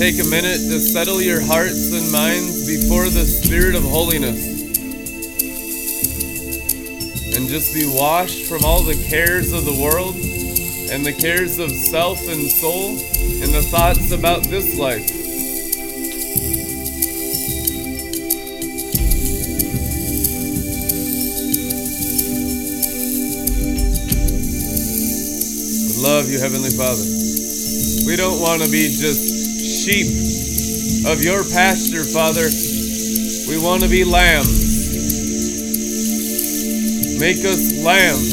Take a minute to settle your hearts and minds before the Spirit of holiness. And just be washed from all the cares of the world and the cares of self and soul and the thoughts about this life. Love you, Heavenly Father. We don't want to be just sheep of your pasture, Father. We want to be lambs. Make us lambs.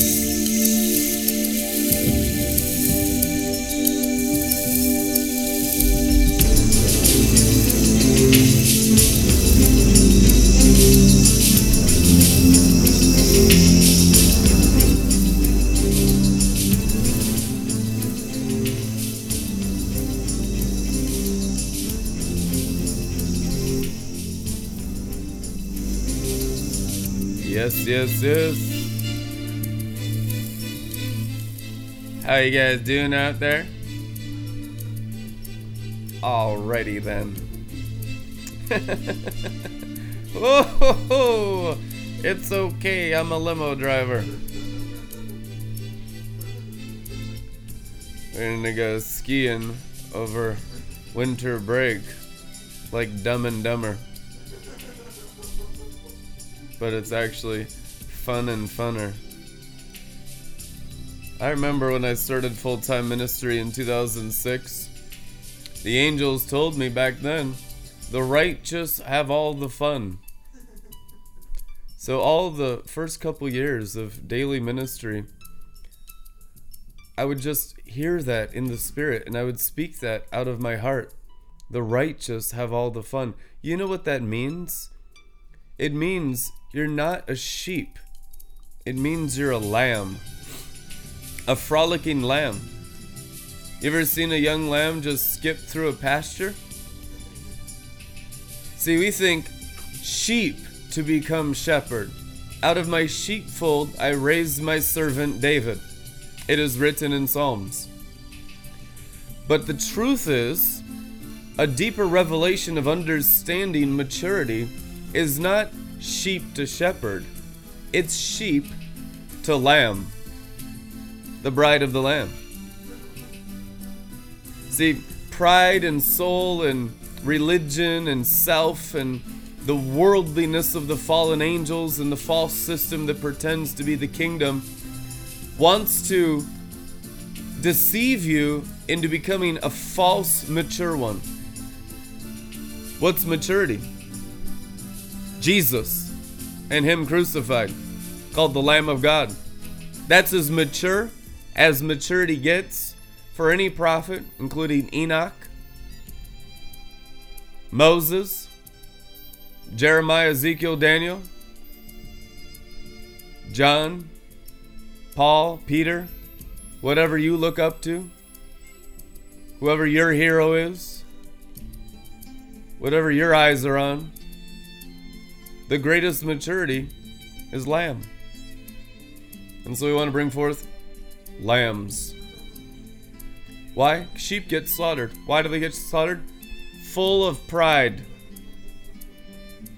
Yes, yes. How you guys doing out there? Alrighty then. oh, it's okay. I'm a limo driver. We're gonna go skiing over winter break, like Dumb and Dumber but it's actually fun and funner. I remember when I started full time ministry in 2006, the angels told me back then, the righteous have all the fun. So, all the first couple years of daily ministry, I would just hear that in the spirit and I would speak that out of my heart. The righteous have all the fun. You know what that means? It means you're not a sheep. It means you're a lamb. A frolicking lamb. You ever seen a young lamb just skip through a pasture? See, we think sheep to become shepherd. Out of my sheepfold I raised my servant David. It is written in Psalms. But the truth is, a deeper revelation of understanding maturity is not sheep to shepherd, it's sheep to lamb, the bride of the Lamb. See, pride and soul and religion and self and the worldliness of the fallen angels and the false system that pretends to be the kingdom wants to deceive you into becoming a false mature one. What's maturity? Jesus and Him crucified, called the Lamb of God. That's as mature as maturity gets for any prophet, including Enoch, Moses, Jeremiah, Ezekiel, Daniel, John, Paul, Peter, whatever you look up to, whoever your hero is, whatever your eyes are on the greatest maturity is lamb. And so we want to bring forth lambs. Why? Sheep get slaughtered. Why do they get slaughtered? Full of pride,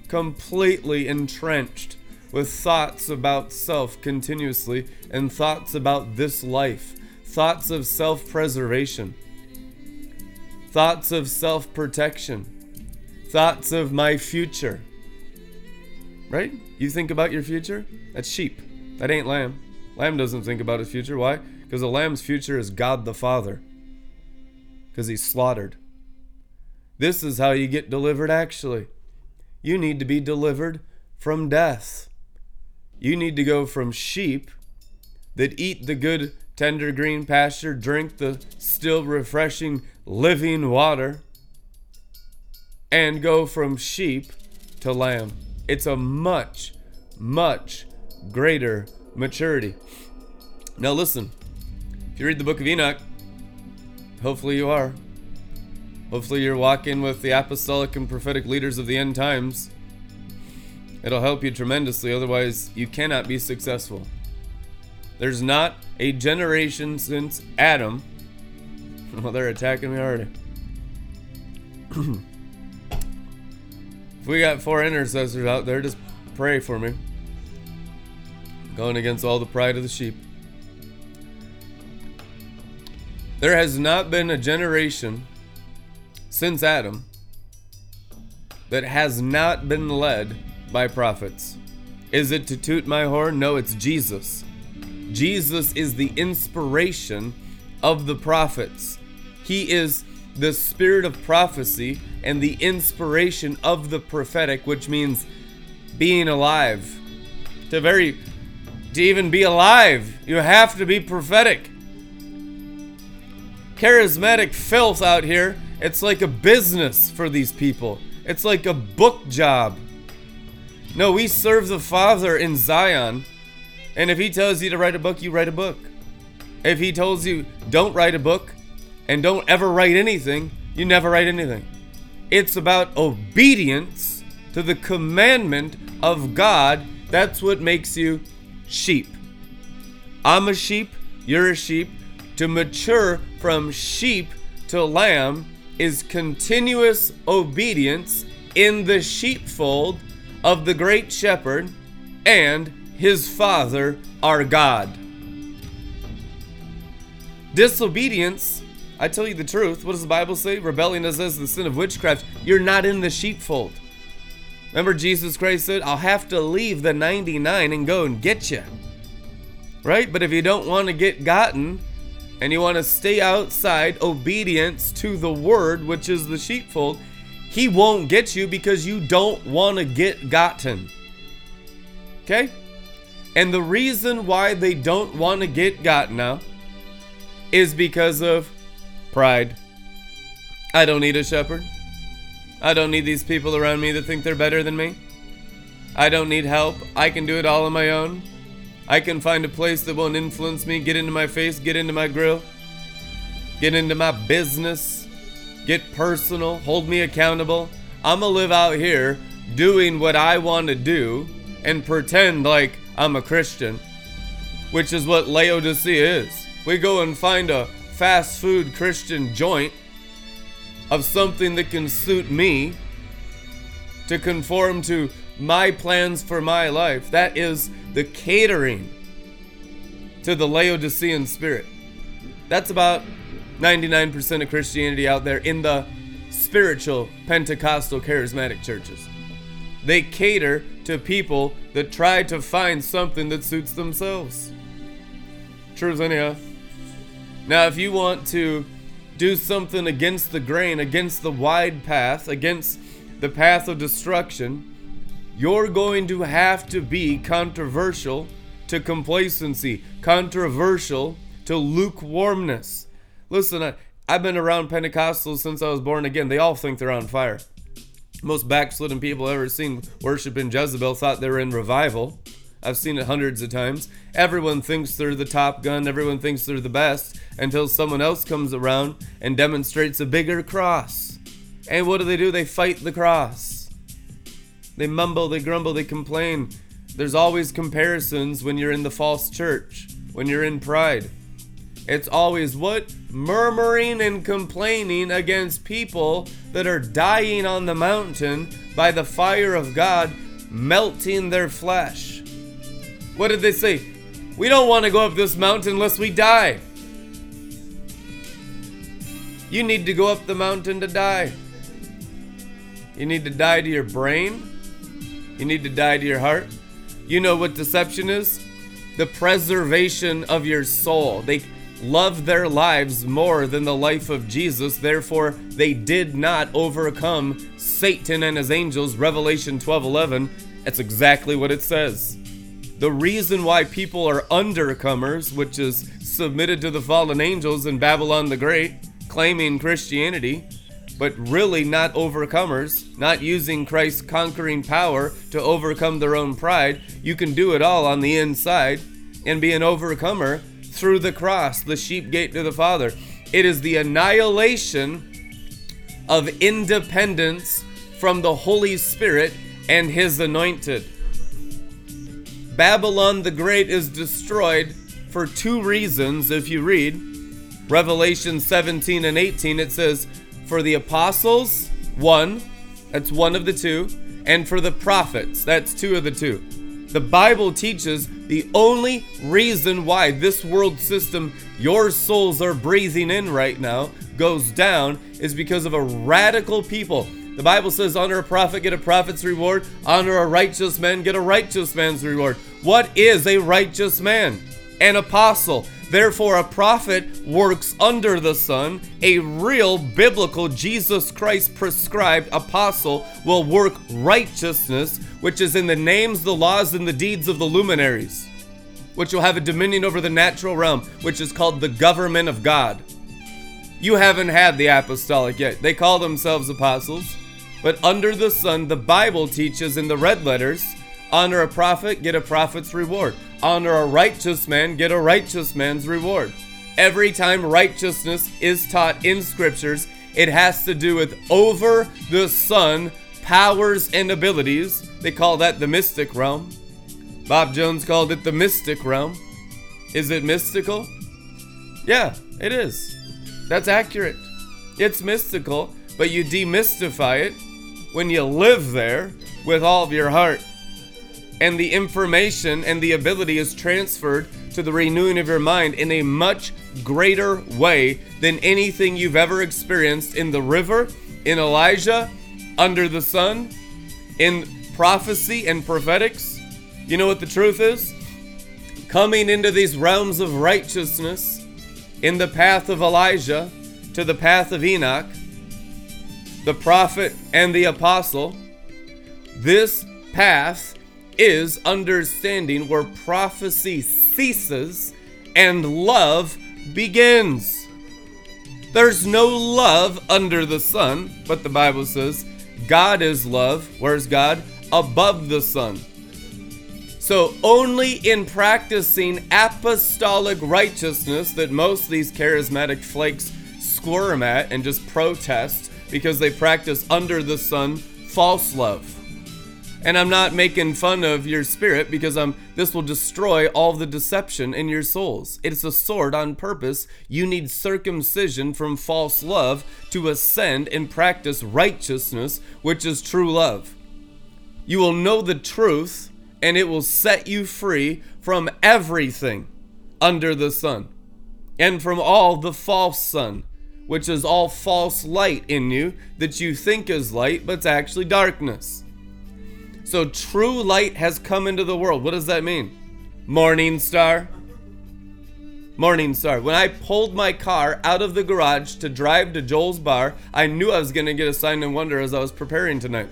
completely entrenched with thoughts about self continuously and thoughts about this life, thoughts of self preservation, thoughts of self protection, thoughts of my future right? You think about your future? That's sheep. That ain't lamb. Lamb doesn't think about his future. Why? Because the lamb's future is God the Father. Because he's slaughtered. This is how you get delivered, actually. You need to be delivered from death. You need to go from sheep that eat the good, tender green pasture, drink the still refreshing, living water, and go from sheep to lamb. It's a much, much greater maturity. Now, listen, if you read the book of Enoch, hopefully you are. Hopefully, you're walking with the apostolic and prophetic leaders of the end times. It'll help you tremendously, otherwise, you cannot be successful. There's not a generation since Adam. Well, they're attacking me already. we got four intercessors out there, just pray for me. Going against all the pride of the sheep. There has not been a generation since Adam that has not been led by prophets. Is it to toot my horn? No, it's Jesus. Jesus is the inspiration of the prophets. He is the spirit of prophecy and the inspiration of the prophetic, which means being alive. To very to even be alive, you have to be prophetic. Charismatic filth out here, it's like a business for these people. It's like a book job. No, we serve the Father in Zion. And if He tells you to write a book, you write a book. If He tells you don't write a book and don't ever write anything, you never write anything. It's about obedience to the commandment of God. That's what makes you sheep. I'm a sheep, you're a sheep. To mature from sheep to lamb is continuous obedience in the sheepfold of the great shepherd and his father, our God. Disobedience, I tell you the truth, what does the Bible say? Rebellion is the sin of witchcraft. You're not in the sheepfold. Remember, Jesus Christ said, I'll have to leave the 99 and go and get you. Right? But if you don't want to get gotten and you want to stay outside obedience to the word, which is the sheepfold, he won't get you because you don't want to get gotten. Okay? And the reason why they don't want to get gotten now is because of pride. I don't need a shepherd. I don't need these people around me that think they're better than me. I don't need help. I can do it all on my own. I can find a place that won't influence me, get into my face, get into my grill, get into my business, get personal, hold me accountable. I'm gonna live out here doing what I want to do and pretend like I'm a Christian, which is what Laodicea is. We go and find a fast food Christian joint of something that can suit me to conform to my plans for my life. That is the catering to the Laodicean spirit. That's about 99% of Christianity out there in the spiritual Pentecostal charismatic churches. They cater to people that try to find something that suits themselves. True Truth, anyhow. Now, if you want to do something against the grain, against the wide path, against the path of destruction, you're going to have to be controversial to complacency, controversial to lukewarmness. Listen, I, I've been around Pentecostals since I was born again. They all think they're on fire. Most backslidden people I've ever seen worshiping Jezebel thought they were in revival. I've seen it hundreds of times. Everyone thinks they're the top gun, everyone thinks they're the best until someone else comes around and demonstrates a bigger cross. And what do they do? They fight the cross. They mumble, they grumble, they complain. There's always comparisons when you're in the false church, when you're in pride. It's always what? Murmuring and complaining against people that are dying on the mountain by the fire of God, melting their flesh. What did they say? We don't want to go up this mountain unless we die. You need to go up the mountain to die. You need to die to your brain. You need to die to your heart. You know what deception is? The preservation of your soul. They love their lives more than the life of Jesus. Therefore, they did not overcome Satan and his angels. Revelation 12:11. That's exactly what it says. The reason why people are undercomers, which is submitted to the fallen angels in Babylon the Great, claiming Christianity, but really not overcomers, not using Christ's conquering power to overcome their own pride. You can do it all on the inside and be an overcomer through the cross, the sheep gate to the Father. It is the annihilation of independence from the Holy Spirit and His anointed. Babylon the Great is destroyed for two reasons. If you read Revelation 17 and 18, it says, For the apostles one, that's one of the two, and for the prophets, that's two of the two. The Bible teaches the only reason why this world system your souls are breathing in right now goes down is because of a radical people. The Bible says, honor a prophet, get a prophet's reward. Honor a righteous man, get a righteous man's reward. What is a righteous man? An apostle. Therefore, a prophet works under the sun. A real biblical Jesus Christ prescribed apostle will work righteousness, which is in the names, the laws, and the deeds of the luminaries, which will have a dominion over the natural realm, which is called the government of God. You haven't had the apostolic yet. They call themselves apostles, but under the sun, the Bible teaches in the red letters honor a prophet, get a prophet's reward. Honor a righteous man, get a righteous man's reward. Every time righteousness is taught in scriptures, it has to do with over the sun powers and abilities. They call that the mystic realm. Bob Jones called it the mystic realm. Is it mystical? Yeah, it is. That's accurate. It's mystical, but you demystify it when you live there with all of your heart and the information and the ability is transferred to the renewing of your mind in a much greater way than anything you've ever experienced in the river, in Elijah, under the sun, in prophecy and prophetics. You know what the truth is? Coming into these realms of righteousness in the path of Elijah to the path of Enoch, the prophet and the apostle, this path is understanding where prophecy ceases and love begins. There's no love under the sun, but the Bible says God is love. Where's God? Above the sun. So, only in practicing apostolic righteousness that most of these charismatic flakes squirm at and just protest because they practice under the sun false love. And I'm not making fun of your spirit because I'm this will destroy all the deception in your souls. It's a sword on purpose. You need circumcision from false love to ascend and practice righteousness, which is true love. You will know the truth and it will set you free from everything under the sun and from all the false sun, which is all false light in you that you think is light, but it's actually darkness. So true light has come into the world. What does that mean? Morning star. Morning star. When I pulled my car out of the garage to drive to Joel's bar, I knew I was going to get a sign and wonder as I was preparing tonight.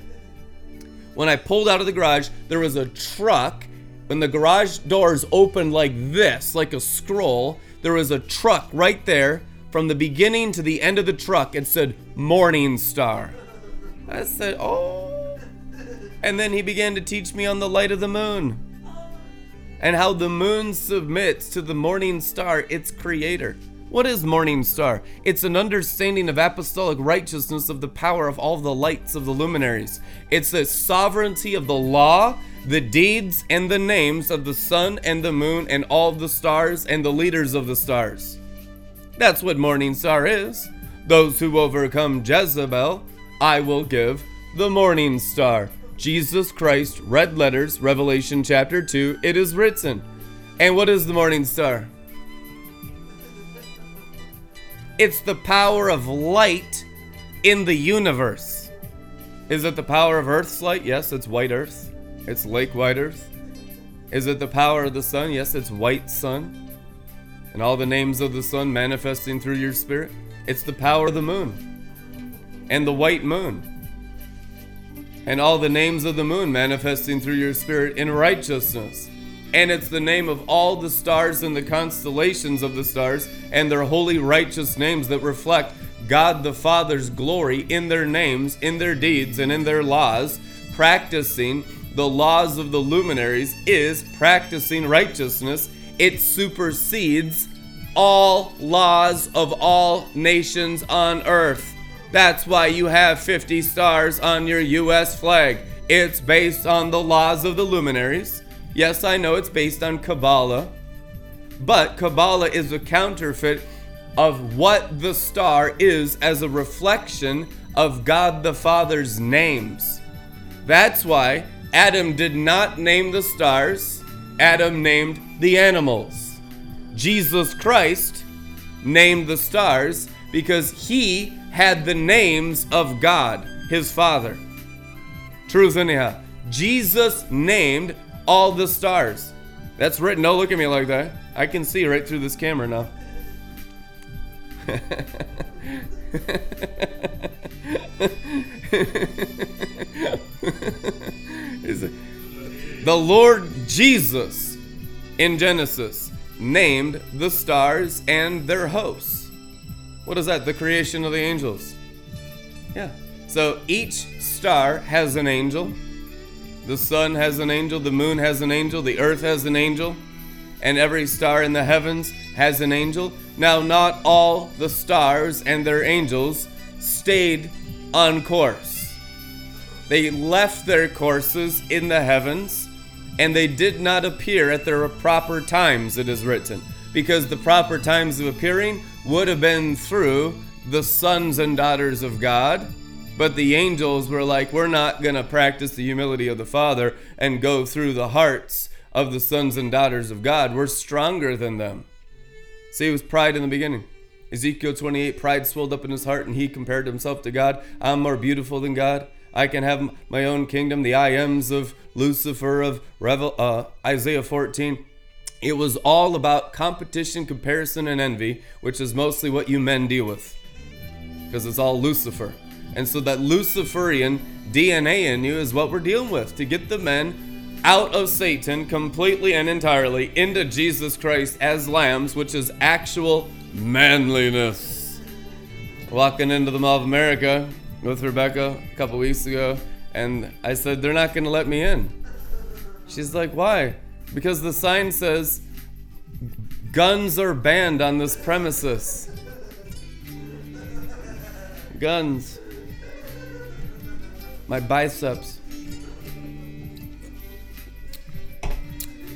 When I pulled out of the garage, there was a truck. When the garage doors opened like this, like a scroll, there was a truck right there. From the beginning to the end of the truck, it said Morning Star. I said, Oh, and then he began to teach me on the light of the moon and how the moon submits to the morning star, its creator. What is morning star? It's an understanding of apostolic righteousness of the power of all the lights of the luminaries. It's the sovereignty of the law, the deeds, and the names of the sun and the moon and all the stars and the leaders of the stars. That's what morning star is. Those who overcome Jezebel, I will give the morning star. Jesus Christ, red letters, Revelation chapter 2, it is written. And what is the morning star? It's the power of light in the universe. Is it the power of Earth's light? Yes, it's white Earth. It's lake white Earth. Is it the power of the sun? Yes, it's white sun. And all the names of the sun manifesting through your spirit? It's the power of the moon and the white moon and all the names of the moon manifesting through your spirit in righteousness. And it's the name of all the stars and the constellations of the stars and their holy righteous names that reflect God the Father's glory in their names, in their deeds, and in their laws. Practicing the laws of the luminaries is practicing righteousness. It supersedes all laws of all nations on earth. That's why you have 50 stars on your US flag. It's based on the laws of the luminaries. Yes, I know it's based on Kabbalah, but Kabbalah is a counterfeit of what the star is as a reflection of God the Father's names. That's why Adam did not name the stars, Adam named the animals. Jesus Christ named the stars because he had the names of God, his Father. Truth, anyhow. Jesus named all the stars. That's written. Don't look at me like that. I can see right through this camera now. the Lord Jesus in Genesis named the stars and their hosts. What is that? The creation of the angels. Yeah. So each star has an angel. The sun has an angel, the moon has an angel, the earth has an angel, and every star in the heavens has an angel. Now, not all the stars and their angels stayed on course. They left their courses in the heavens, and they did not appear at their proper times, it is written, because the proper times of appearing would have been through the sons and daughters of God. But the angels were like, we're not going to practice the humility of the Father and go through the hearts of the sons and daughters of God. We're stronger than them. See, it was pride in the beginning. Ezekiel 28, pride swelled up in his heart, and he compared himself to God. I'm more beautiful than God. I can have my own kingdom. The I ams of Lucifer, of Revel, uh, Isaiah 14. It was all about competition, comparison, and envy, which is mostly what you men deal with. Because it's all Lucifer. And so that Luciferian DNA in you is what we're dealing with to get the men out of Satan completely and entirely into Jesus Christ as lambs, which is actual manliness. Walking into the Mall of America with Rebecca a couple weeks ago, and I said, They're not going to let me in. She's like, Why? Because the sign says, Guns are banned on this premises. Guns. My biceps.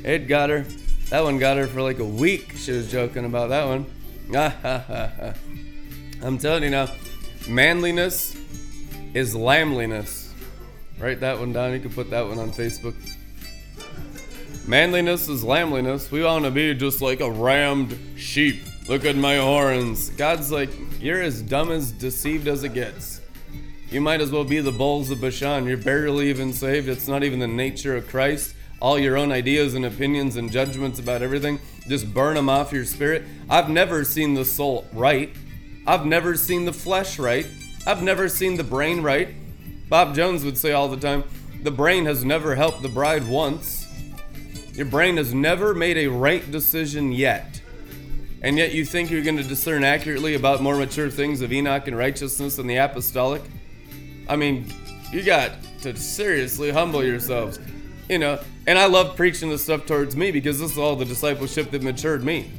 It got her. That one got her for like a week. She was joking about that one. I'm telling you now, manliness is lambliness. Write that one down. You can put that one on Facebook. Manliness is lambliness. We want to be just like a rammed sheep. Look at my horns. God's like, you're as dumb as deceived as it gets. You might as well be the bulls of Bashan. You're barely even saved. It's not even the nature of Christ. All your own ideas and opinions and judgments about everything, just burn them off your spirit. I've never seen the soul right. I've never seen the flesh right. I've never seen the brain right. Bob Jones would say all the time the brain has never helped the bride once. Your brain has never made a right decision yet. And yet you think you're going to discern accurately about more mature things of Enoch and righteousness and the apostolic? I mean, you got to seriously humble yourselves. You know, and I love preaching this stuff towards me because this is all the discipleship that matured me.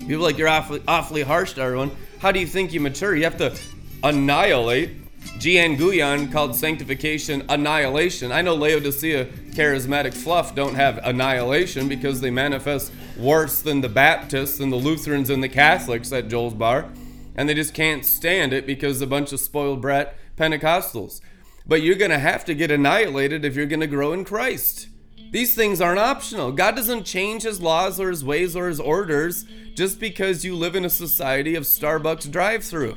People like you're awfully, awfully harsh to everyone. How do you think you mature? You have to annihilate. G.N. Guyon called sanctification annihilation. I know Laodicea charismatic fluff don't have annihilation because they manifest worse than the Baptists and the Lutherans and the Catholics at Joel's Bar. And they just can't stand it because a bunch of spoiled brat Pentecostals. But you're going to have to get annihilated if you're going to grow in Christ. These things aren't optional. God doesn't change his laws or his ways or his orders just because you live in a society of Starbucks drive through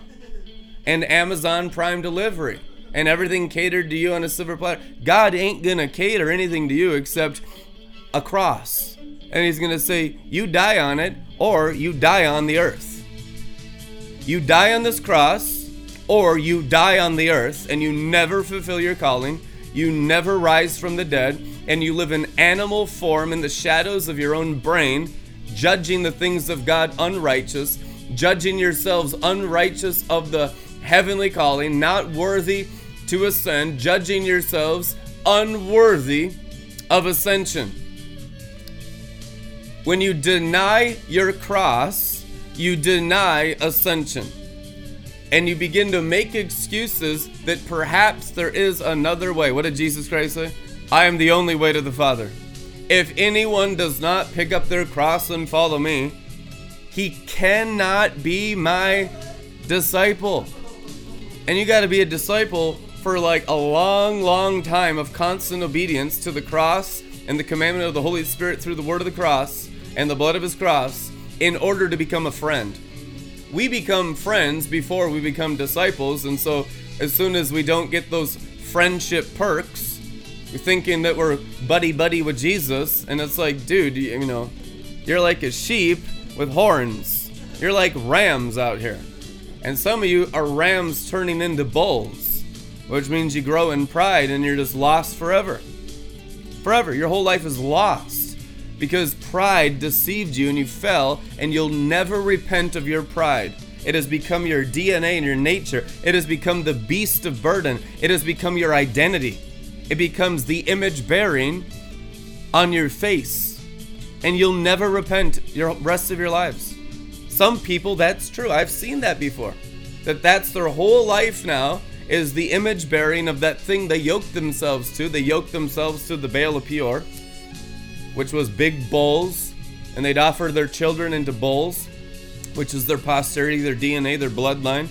and Amazon Prime delivery and everything catered to you on a silver platter. God ain't to cater anything to you except a cross. And he's to say, You die on it or you die on the earth. You die on this cross or you die on the earth and you never fulfill your calling. You never rise from the dead and you live in animal form in the shadows of your own brain, judging the things of God unrighteous, judging yourselves unrighteous of the heavenly calling, not worthy to ascend, judging yourselves unworthy of ascension. When you deny your cross, you deny ascension. And you begin to make excuses that perhaps there is another way. What did Jesus Christ say? I am the only way to the Father. If anyone does not pick up their cross and follow me, he cannot be my disciple. And you got to be a disciple for like a long, long time of constant obedience to the cross and the commandment of the Holy Spirit through the word of the cross and the blood of his cross in order to become a friend. We become friends before we become disciples, and so as soon as we don't get those friendship perks, we're thinking that we're buddy buddy with Jesus, and it's like, dude, you, you know, you're like a sheep with horns. You're like rams out here. And some of you are rams turning into bulls, which means you grow in pride and you're just lost forever. Forever. Your whole life is lost because pride deceived you and you fell, and you'll never repent of your pride. It has become your DNA and your nature. It has become the beast of burden. It has become your identity. It becomes the image bearing on your face. And you'll never repent your rest of your lives. Some people, that's true. I've seen that before. That that's their whole life now is the image bearing of that thing they yoked themselves to. They yoked themselves to the Baal of Peor, which was big bulls, and they'd offer their children into bulls which is their posterity, their DNA, their bloodline.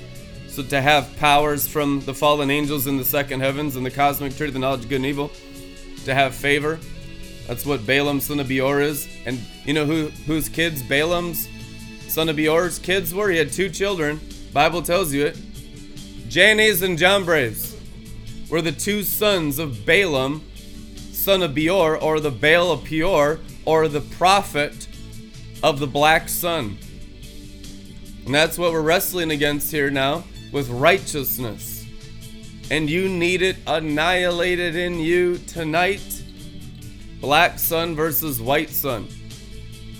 So to have powers from the fallen angels in the second heavens and the cosmic tree of the knowledge of good and evil, to have favor. That's what Balaam, son of Beor, is. And you know who whose kids Balaam's son of Beor's kids were? He had two children. Bible tells you it. Jannes and Jambres were the two sons of Balaam, son of Beor, or the Baal of Peor, or the prophet of the black sun. And that's what we're wrestling against here now with righteousness. And you need it annihilated in you tonight. Black sun versus white sun.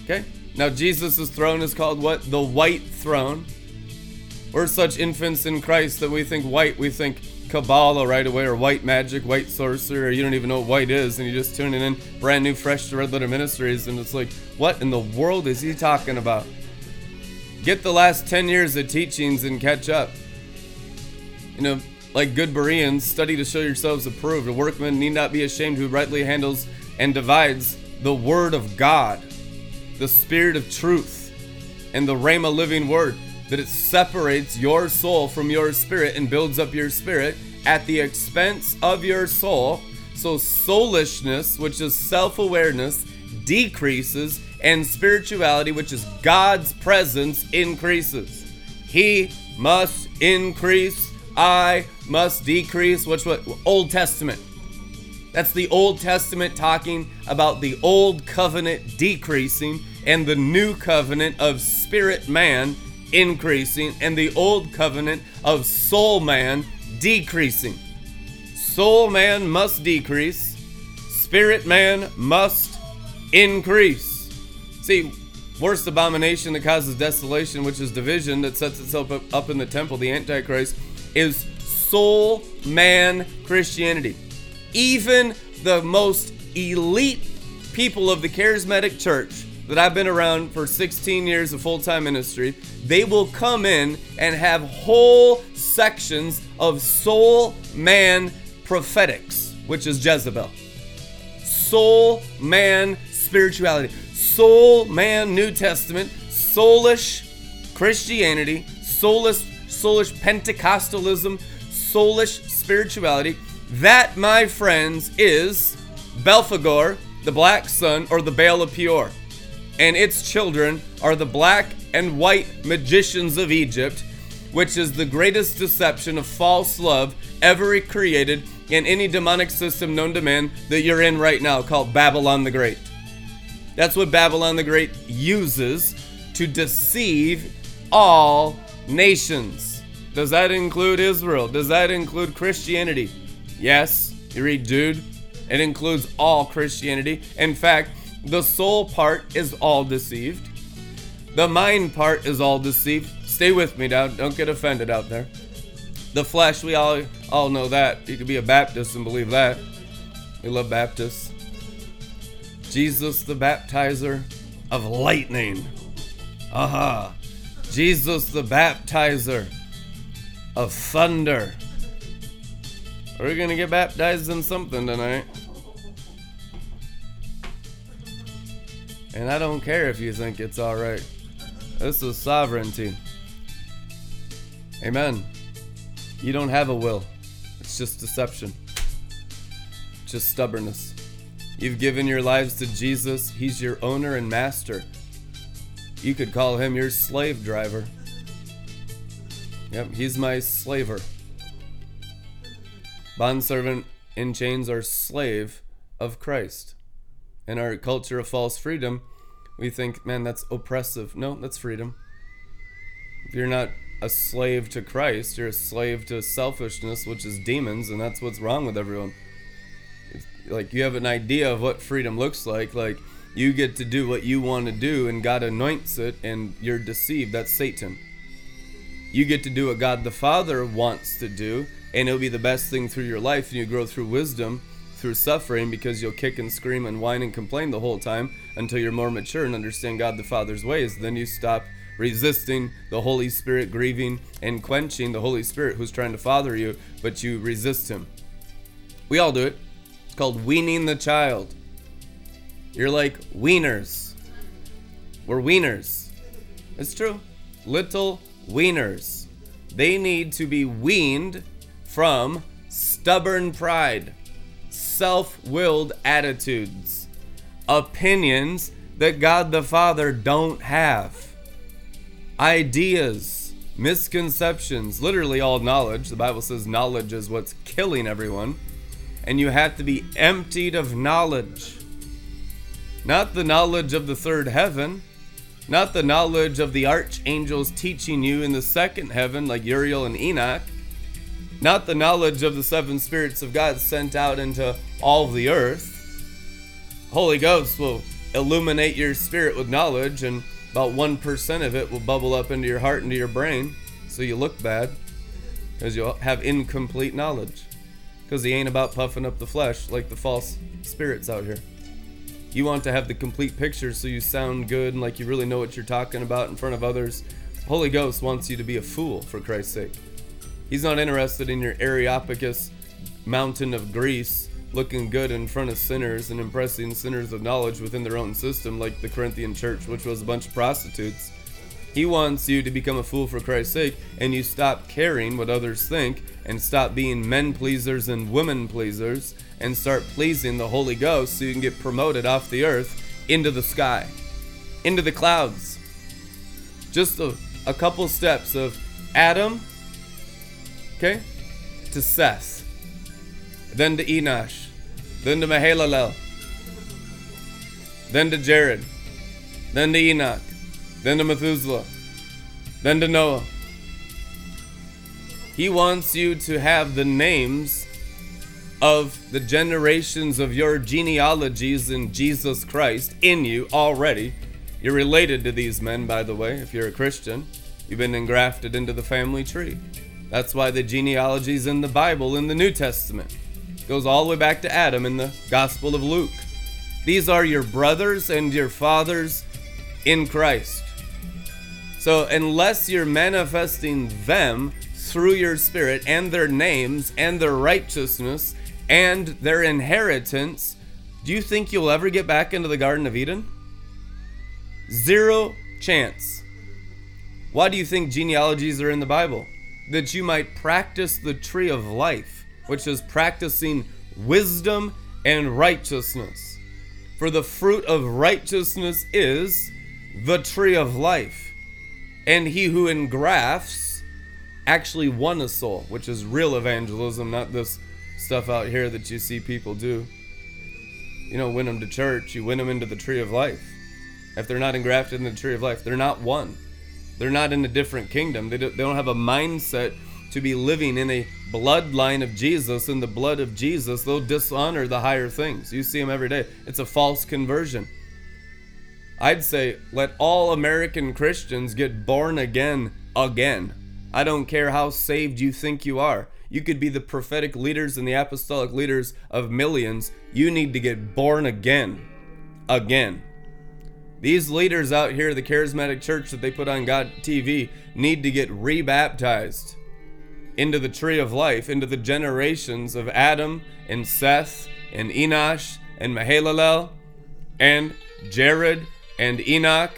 Okay? Now, Jesus' throne is called what? The white throne. We're such infants in Christ that we think white, we think Kabbalah right away, or white magic, white sorcery, or you don't even know what white is, and you're just tuning in brand new, fresh to Red Letter Ministries, and it's like, what in the world is he talking about? Get the last 10 years of teachings and catch up. You know, like good Bereans, study to show yourselves approved. A workman need not be ashamed who rightly handles and divides the Word of God, the Spirit of truth, and the Rhema living Word, that it separates your soul from your spirit and builds up your spirit at the expense of your soul. So, soulishness, which is self awareness, decreases and spirituality, which is God's presence, increases. He must increase, I must decrease. Which what Old Testament. That's the Old Testament talking about the old covenant decreasing and the new covenant of spirit man increasing and the old covenant of soul man decreasing. Soul man must decrease, spirit man must increase. See, worst abomination that causes desolation, which is division that sets itself up, in the temple, the Antichrist, is soul man Christianity. Even the most elite people of the charismatic church that I've been around for 16 years of full time ministry, they will come in and have whole sections of soul man prophetics, which is Jezebel. Soul man spirituality soul man New Testament, soulish Christianity, soulish, soulish Pentecostalism, soulish spirituality. That, my friends, is Belphegor, the black sun, or the Baal of Peor. And its children are the black and white magicians of Egypt, which is the greatest deception of false love ever created in any demonic system known to man that you're in right now, called Babylon the Great. That's what Babylon the Great uses to deceive all nations. Does that include Israel? Does that include Christianity? Yes, you read, dude. It includes all Christianity. In fact, the soul part is all deceived. The mind part is all deceived. Stay with me now. Don't get offended out there. The flesh, we all all know that. You could be a Baptist and believe that. We love Baptists. Jesus the baptizer of lightning. Aha. Jesus the baptizer of thunder. We're going to get baptized in something tonight. And I don't care if you think it's alright. This is sovereignty. Amen. You don't have a will. It's just deception. Just stubbornness. You've given your lives to Jesus. He's your owner and master. You could call him your slave driver. Yep, he's my slaver. Bondservant in chains are slave of Christ. In our culture of false freedom, we think, man, that's oppressive. No, that's freedom. If you're not a slave to Christ, you're a slave to selfishness, which is demons, and that's what's wrong with everyone. Like, you have an idea of what freedom looks like. Like, you get to do what you want to do, and God anoints it, and you're deceived. That's Satan. You get to do what God the Father wants to do, and it'll be the best thing through your life, and you grow through wisdom, through suffering, because you'll kick and scream and whine and complain the whole time until you're more mature and understand God the Father's ways. Then you stop resisting the Holy Spirit, grieving and quenching the Holy Spirit who's trying to father you, but you resist Him. We all do it. It's called weaning the child. You're like wieners. We're wieners. It's true. Little wieners. They need to be weaned from stubborn pride, self willed attitudes, opinions that God the Father don't have ideas, misconceptions, literally all knowledge. The Bible says knowledge is what's killing everyone. And you have to be emptied of knowledge. Not the knowledge of the third heaven, not the knowledge of the archangels teaching you in the second heaven, like Uriel and Enoch, not the knowledge of the seven spirits of God sent out into all the earth. Holy Ghost will illuminate your spirit with knowledge and about 1% of it will bubble up into your heart, into your brain, so you look bad, because you'll have incomplete knowledge. Because he ain't about puffing up the flesh like the false spirits out here. You want to have the complete picture so you sound good and like you really know what you're talking about in front of others. Holy Ghost wants you to be a fool, for Christ's sake. He's not interested in your Areopagus mountain of Greece looking good in front of sinners and impressing sinners of knowledge within their own system, like the Corinthian church, which was a bunch of prostitutes. He wants you to become a fool for Christ's sake, and you stop caring what others think, and stop being men pleasers and women pleasers, and start pleasing the Holy Ghost so you can get promoted off the earth into the sky, into the clouds. Just a, a couple steps of Adam, okay, to Seth then to Enosh, then to Mahalalel, then to Jared, then to Enoch, then to Methuselah, then to Noah. He wants you to have the names of the generations of your genealogies in Jesus Christ in you already. You're related to these men, by the way, if you're a Christian. You've been engrafted into the family tree. That's why the genealogies in the Bible in the New Testament goes all the way back to Adam in the Gospel of Luke. These are your brothers and your fathers in Christ. So, unless you're manifesting them through your spirit and their names and their righteousness and their inheritance, do you think you'll ever get back into the Garden of Eden? Zero chance. Why do you think genealogies are in the Bible? That you might practice the tree of life which is practicing wisdom and righteousness. For the fruit of righteousness is the tree of life. And he who engrafts actually won a soul, which is real evangelism, not this stuff out here that you see people do. You know, win them to church, you win them into the tree of life. If they're not engrafted in the tree of life, they're not won. They're not in a different kingdom. They don't have a mindset to be living in a bloodline of Jesus, in the blood of Jesus, they'll dishonor the higher things. You see them every day. It's a false conversion. I'd say let all American Christians get born again again. I don't care how saved you think you are. You could be the prophetic leaders and the apostolic leaders of millions. You need to get born again. Again. These leaders out here, the charismatic church that they put on God TV, need to get rebaptized into the tree of life, into the generations of Adam and Seth and Enosh and Mahalalel and Jared and Enoch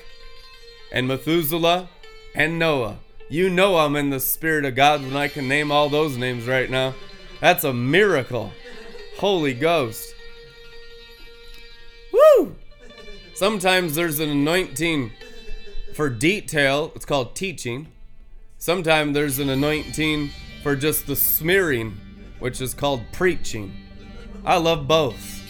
and Methuselah and Noah. You know I'm in the Spirit of God when I can name all those names right now. That's a miracle. Holy Ghost. Woo! Sometimes there's an anointing for detail, it's called teaching. Sometimes there's an anointing for just the smearing, which is called preaching. I love both.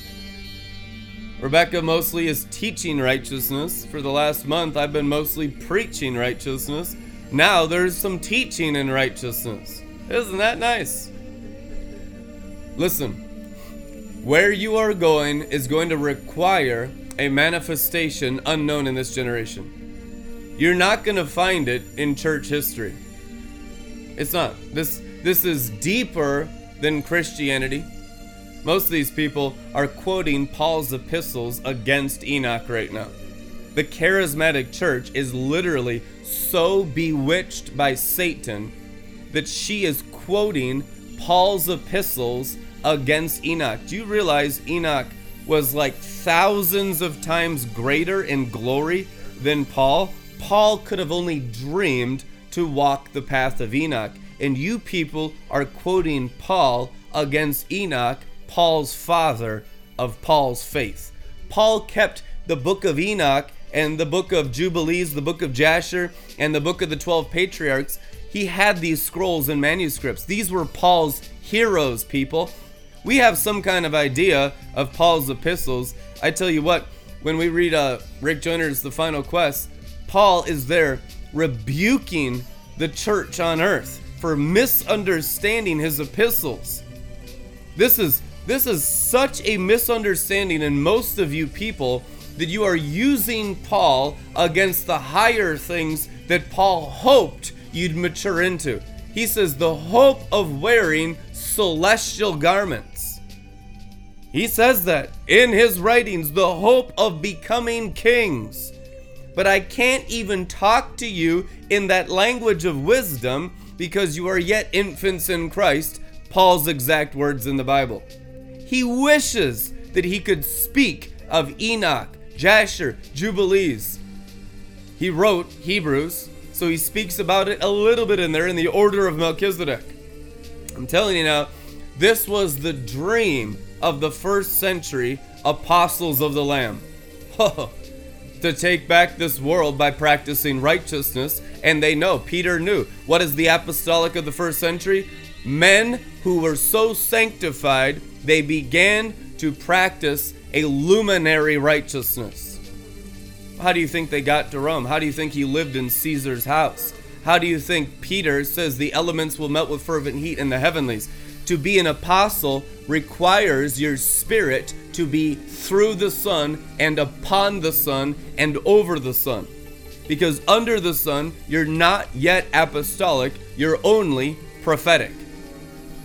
Rebecca mostly is teaching righteousness. For the last month, I've been mostly preaching righteousness. Now there's some teaching in righteousness. Isn't that nice? Listen, where you are going is going to require a manifestation unknown in this generation. You're not going to find it in church history. It's not. This this is deeper than Christianity. Most of these people are quoting Paul's epistles against Enoch right now. The charismatic church is literally so bewitched by Satan that she is quoting Paul's epistles against Enoch. Do you realize Enoch was like thousands of times greater in glory than Paul? Paul could have only dreamed to walk the path of Enoch. And you people are quoting Paul against Enoch, Paul's father of Paul's faith. Paul kept the book of Enoch and the book of Jubilees, the book of Jasher, and the book of the 12 patriarchs. He had these scrolls and manuscripts. These were Paul's heroes, people we have some kind of idea of Paul's epistles. I tell you what, when we read uh, Rick Joyner's The Final Quest, Paul is there rebuking the church on earth for misunderstanding his epistles. This is this is such a misunderstanding in most of you people that you are using Paul against the higher things that Paul hoped you'd mature into. He says the hope of wearing celestial garments. He says that in his writings, the hope of becoming kings. But I can't even talk to you in that language of wisdom because you are yet infants in Christ, Paul's exact words in the Bible. He wishes that he could speak of Enoch, Jasher, Jubilees. He wrote Hebrews, so he speaks about it a little bit in there in the order of Melchizedek. I'm telling you now, this was the dream of the first century apostles of the Lamb. to take back this world by practicing righteousness, and they know, Peter knew. What is the apostolic of the first century? Men who were so sanctified, they began to practice a luminary righteousness. How do you think they got to Rome? How do you think he lived in Caesar's house? How do you think Peter says the elements will melt with fervent heat in the heavenlies? To be an apostle requires your spirit to be through the sun and upon the sun and over the sun. Because under the sun, you're not yet apostolic, you're only prophetic.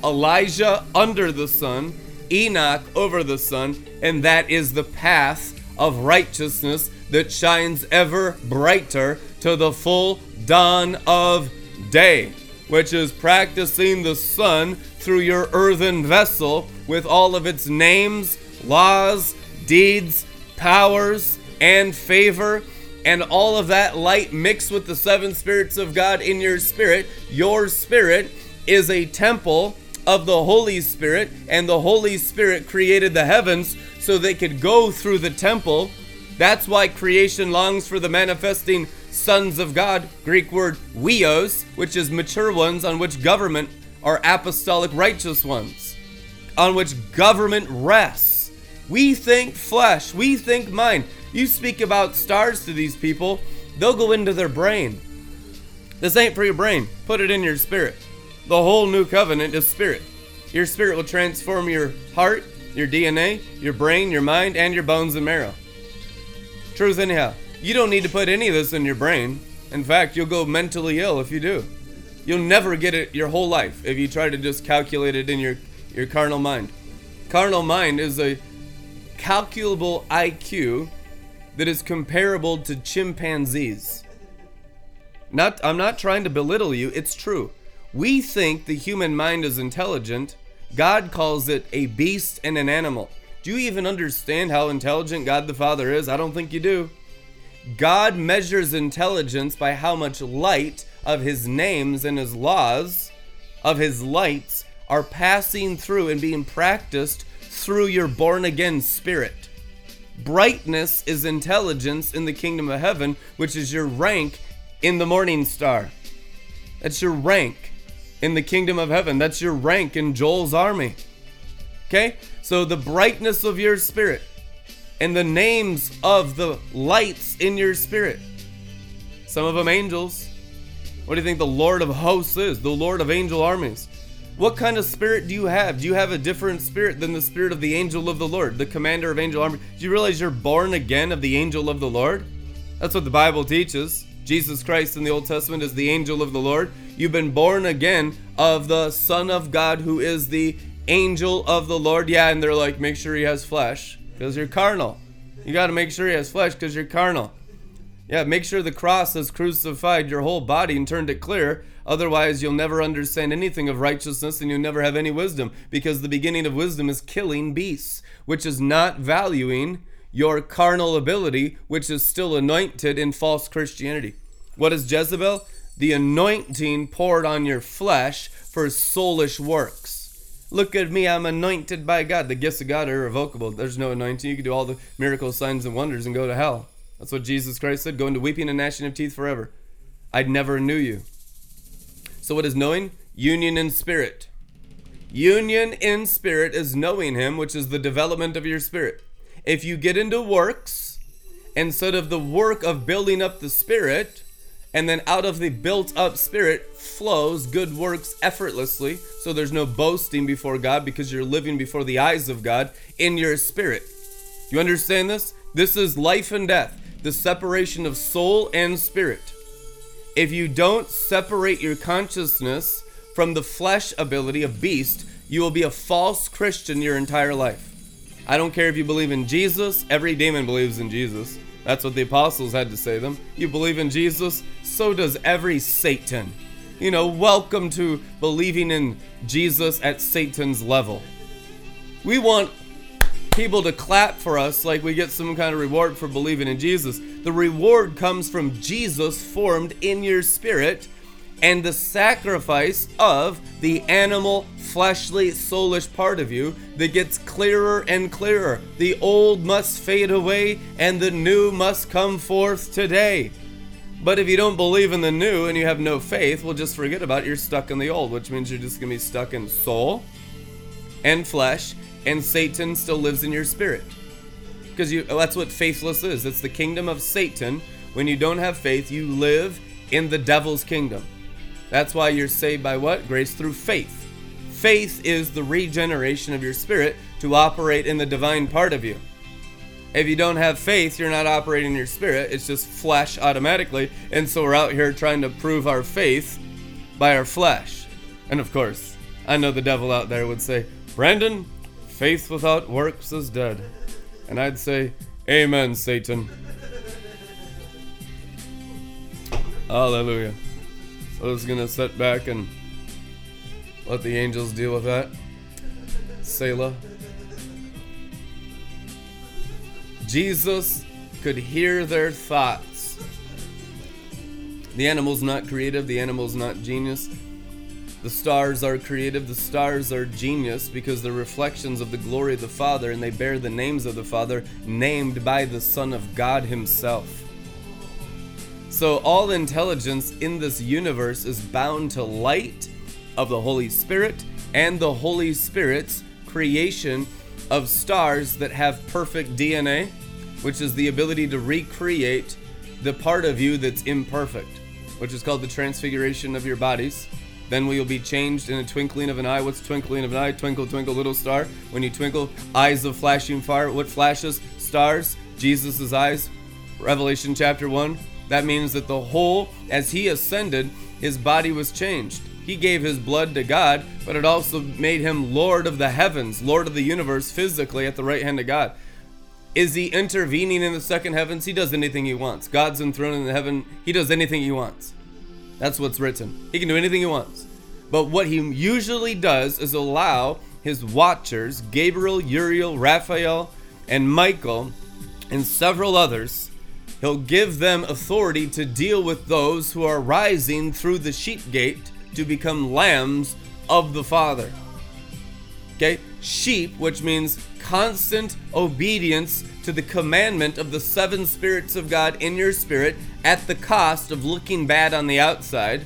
Elijah under the sun, Enoch over the sun, and that is the path of righteousness that shines ever brighter to the full dawn of day, which is practicing the sun through your earthen vessel with all of its names, laws, deeds, powers, and favor, and all of that light mixed with the seven spirits of God in your spirit. Your spirit is a temple of the Holy Spirit, and the Holy Spirit created the heavens so they could go through the temple. That's why creation longs for the manifesting sons of God, Greek word huios, which is mature ones on which government are apostolic righteous ones, on which government rests. We think flesh, we think mind. You speak about stars to these people, they'll go into their brain. This ain't for your brain, put it in your spirit. The whole new covenant is spirit. Your spirit will transform your heart, your DNA, your brain, your mind, and your bones and marrow. Truth, anyhow. You don't need to put any of this in your brain. In fact, you'll go mentally ill if you do. You'll never get it your whole life if you try to just calculate it in your, your carnal mind. Carnal mind is a calculable IQ that is comparable to chimpanzees. Not I'm not trying to belittle you, it's true. We think the human mind is intelligent. God calls it a beast and an animal. Do you even understand how intelligent God the Father is? I don't think you do. God measures intelligence by how much light of his names and his laws, of his lights, are passing through and being practiced through your born again spirit. Brightness is intelligence in the kingdom of heaven, which is your rank in the morning star. That's your rank in the kingdom of heaven. That's your rank in Joel's army. Okay? So the brightness of your spirit and the names of the lights in your spirit. Some of them angels. What do you think the Lord of hosts is? The Lord of angel armies. What kind of spirit do you have? Do you have a different spirit than the spirit of the angel of the Lord, the commander of angel army? Do you realize you're born again of the angel of the Lord? That's what the Bible teaches. Jesus Christ in the Old Testament is the angel of the Lord. You've been born again of the Son of God who is the angel of the Lord. Yeah, and they're like, make sure he has flesh because you're carnal. You got to make sure he has flesh because you're carnal. Yeah, make sure the cross has crucified your whole body and turned it clear. Otherwise, you'll never understand anything of righteousness and you'll never have any wisdom because the beginning of wisdom is killing beasts, which is not valuing your carnal ability, which is still anointed in false Christianity. What is Jezebel? The anointing poured on your flesh for soulish works. Look at me, I'm anointed by God. The gifts of God are irrevocable. There's no anointing. You can do all the miracles, signs, and wonders and go to hell. That's what Jesus Christ said go into weeping and gnashing of teeth forever. I never knew you. So, what is knowing? Union in spirit. Union in spirit is knowing Him, which is the development of your spirit. If you get into works, instead of the work of building up the spirit, and then out of the built up spirit flows good works effortlessly. So there's no boasting before God because you're living before the eyes of God in your spirit. You understand this? This is life and death the separation of soul and spirit. If you don't separate your consciousness from the flesh ability of beast, you will be a false Christian your entire life. I don't care if you believe in Jesus, every demon believes in Jesus. That's what the apostles had to say to them. You believe in Jesus, so does every Satan. You know, welcome to believing in Jesus at Satan's level. We want people to clap for us like we get some kind of reward for believing in Jesus. The reward comes from Jesus formed in your spirit and the sacrifice of the animal, fleshly, soulish part of you that gets clearer and clearer. The old must fade away and the new must come forth today. But if you don't believe in the new and you have no faith, well, just forget about it. You're stuck in the old, which means you're just going to be stuck in soul and flesh and Satan still lives in your spirit. Because you that's what faithless is. It's the kingdom of Satan. When you don't have faith, you live in the devil's kingdom. That's why you're saved by what? Grace through faith. Faith is the regeneration of your spirit to operate in the divine part of you. If you don't have faith, you're not operating in your spirit. It's just flesh automatically. And so we're out here trying to prove our faith by our flesh. And of course, I know the devil out there would say, Brandon, Faith without works is dead. And I'd say, Amen, Satan. Hallelujah. So I was going to sit back and let the angels deal with that. Selah. Jesus could hear their thoughts. The animal's not creative, the animal's not genius. The stars are creative, the stars are genius because they're reflections of the glory of the Father and they bear the names of the Father, named by the Son of God Himself. So, all intelligence in this universe is bound to light of the Holy Spirit and the Holy Spirit's creation of stars that have perfect DNA, which is the ability to recreate the part of you that's imperfect, which is called the transfiguration of your bodies. Then we will be changed in a twinkling of an eye. What's twinkling of an eye? Twinkle, twinkle, little star. When you twinkle, eyes of flashing fire. What flashes? Stars. Jesus' eyes. Revelation chapter 1. That means that the whole, as he ascended, his body was changed. He gave his blood to God, but it also made him Lord of the heavens, Lord of the universe physically at the right hand of God. Is he intervening in the second heavens? He does anything he wants. God's enthroned in the heaven. He does anything he wants. That's what's written. He can do anything he wants. But what he usually does is allow his watchers, Gabriel, Uriel, Raphael, and Michael, and several others, He'll give them authority to deal with those who are rising through the sheep gate to become lambs of the Father. Okay? Sheep, which means constant obedience to the commandment of the seven spirits of God in your spirit at the cost of looking bad on the outside,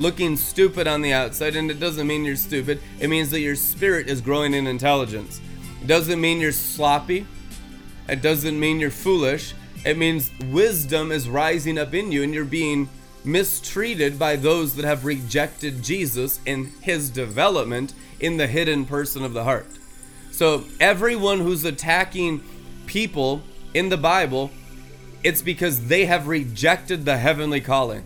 looking stupid on the outside. And it doesn't mean you're stupid, it means that your spirit is growing in intelligence. It doesn't mean you're sloppy, it doesn't mean you're foolish. It means wisdom is rising up in you and you're being mistreated by those that have rejected Jesus in his development in the hidden person of the heart. So, everyone who's attacking people in the Bible, it's because they have rejected the heavenly calling.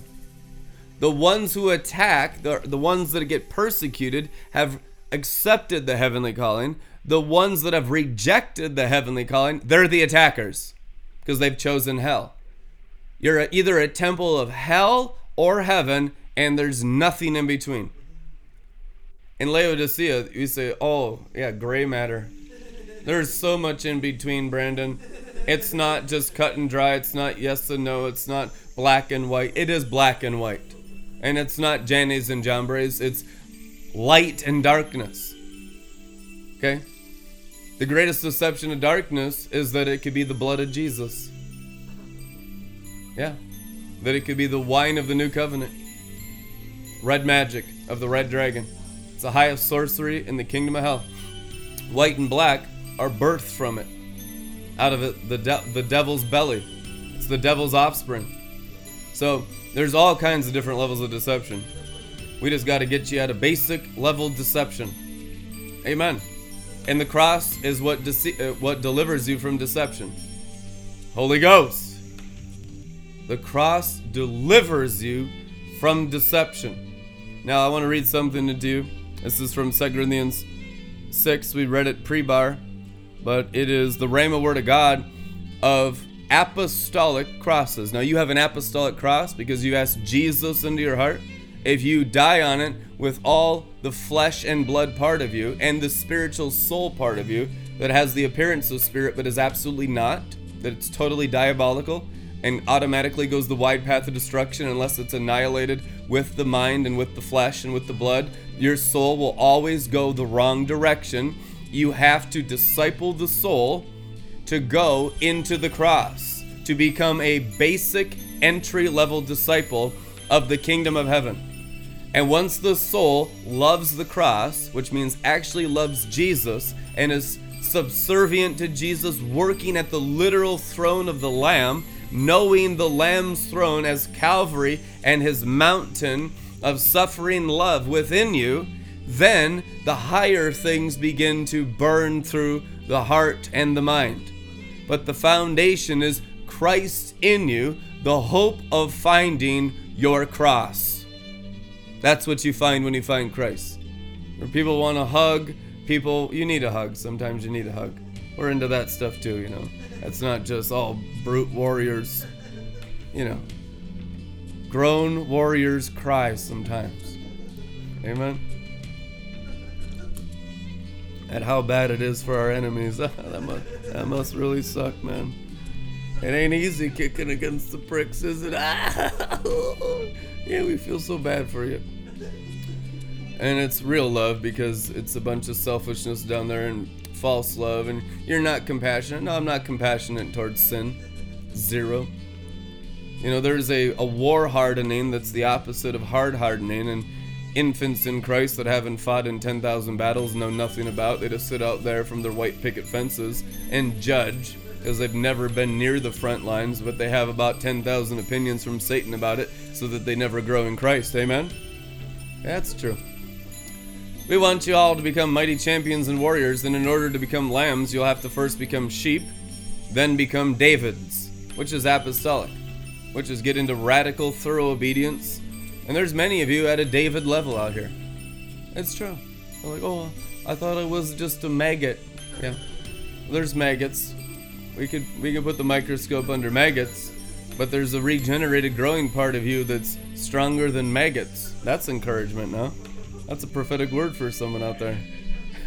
The ones who attack, the, the ones that get persecuted, have accepted the heavenly calling. The ones that have rejected the heavenly calling, they're the attackers because they've chosen hell. You're either a temple of hell or heaven, and there's nothing in between. In Laodicea, you say, oh, yeah, gray matter. There's so much in between, Brandon. It's not just cut and dry. It's not yes and no. It's not black and white. It is black and white. And it's not Jannes and Jambres. It's light and darkness. Okay? The greatest deception of darkness is that it could be the blood of Jesus. Yeah. That it could be the wine of the new covenant. Red magic of the red dragon. It's the highest sorcery in the kingdom of hell. White and black are birthed from it. Out of it, the, de- the devil's belly. It's the devil's offspring. So there's all kinds of different levels of deception. We just got to get you at a basic level deception. Amen. And the cross is what dece- uh, what delivers you from deception. Holy Ghost. The cross delivers you from deception. Now I want to read something to you. This is from 2 Corinthians 6. We read it pre-bar, but it is the Rhema word of God of apostolic crosses. Now you have an apostolic cross because you asked Jesus into your heart. If you die on it with all the flesh and blood part of you and the spiritual soul part of you that has the appearance of spirit but is absolutely not, that it's totally diabolical and automatically goes the wide path of destruction unless it's annihilated with the mind and with the flesh and with the blood, your soul will always go the wrong direction. You have to disciple the soul to go into the cross, to become a basic entry level disciple of the kingdom of heaven. And once the soul loves the cross, which means actually loves Jesus and is subservient to Jesus, working at the literal throne of the Lamb, knowing the Lamb's throne as Calvary and his mountain of suffering love within you, then the higher things begin to burn through the heart and the mind. But the foundation is Christ in you, the hope of finding your cross. That's what you find when you find Christ. People want to hug, people, you need a hug. Sometimes you need a hug. We're into that stuff too, you know. It's not just all brute warriors, you know. Grown warriors cry sometimes. Amen. At how bad it is for our enemies. that, must, that must really suck, man. It ain't easy kicking against the pricks, is it? yeah, we feel so bad for you. And it's real love because it's a bunch of selfishness down there and false love, and you're not compassionate. No, I'm not compassionate towards sin. Zero. You know, there's a, a war hardening that's the opposite of hard hardening, and infants in Christ that haven't fought in 10,000 battles know nothing about. They just sit out there from their white picket fences and judge because they've never been near the front lines, but they have about 10,000 opinions from Satan about it so that they never grow in Christ. Amen? That's true. We want you all to become mighty champions and warriors, and in order to become lambs, you'll have to first become sheep, then become Davids, which is apostolic, which is get into radical, thorough obedience. And there's many of you at a David level out here. It's true. They're like, oh, I thought it was just a maggot. Yeah, there's maggots. We could we could put the microscope under maggots, but there's a regenerated growing part of you that's stronger than maggots. That's encouragement, no? That's a prophetic word for someone out there.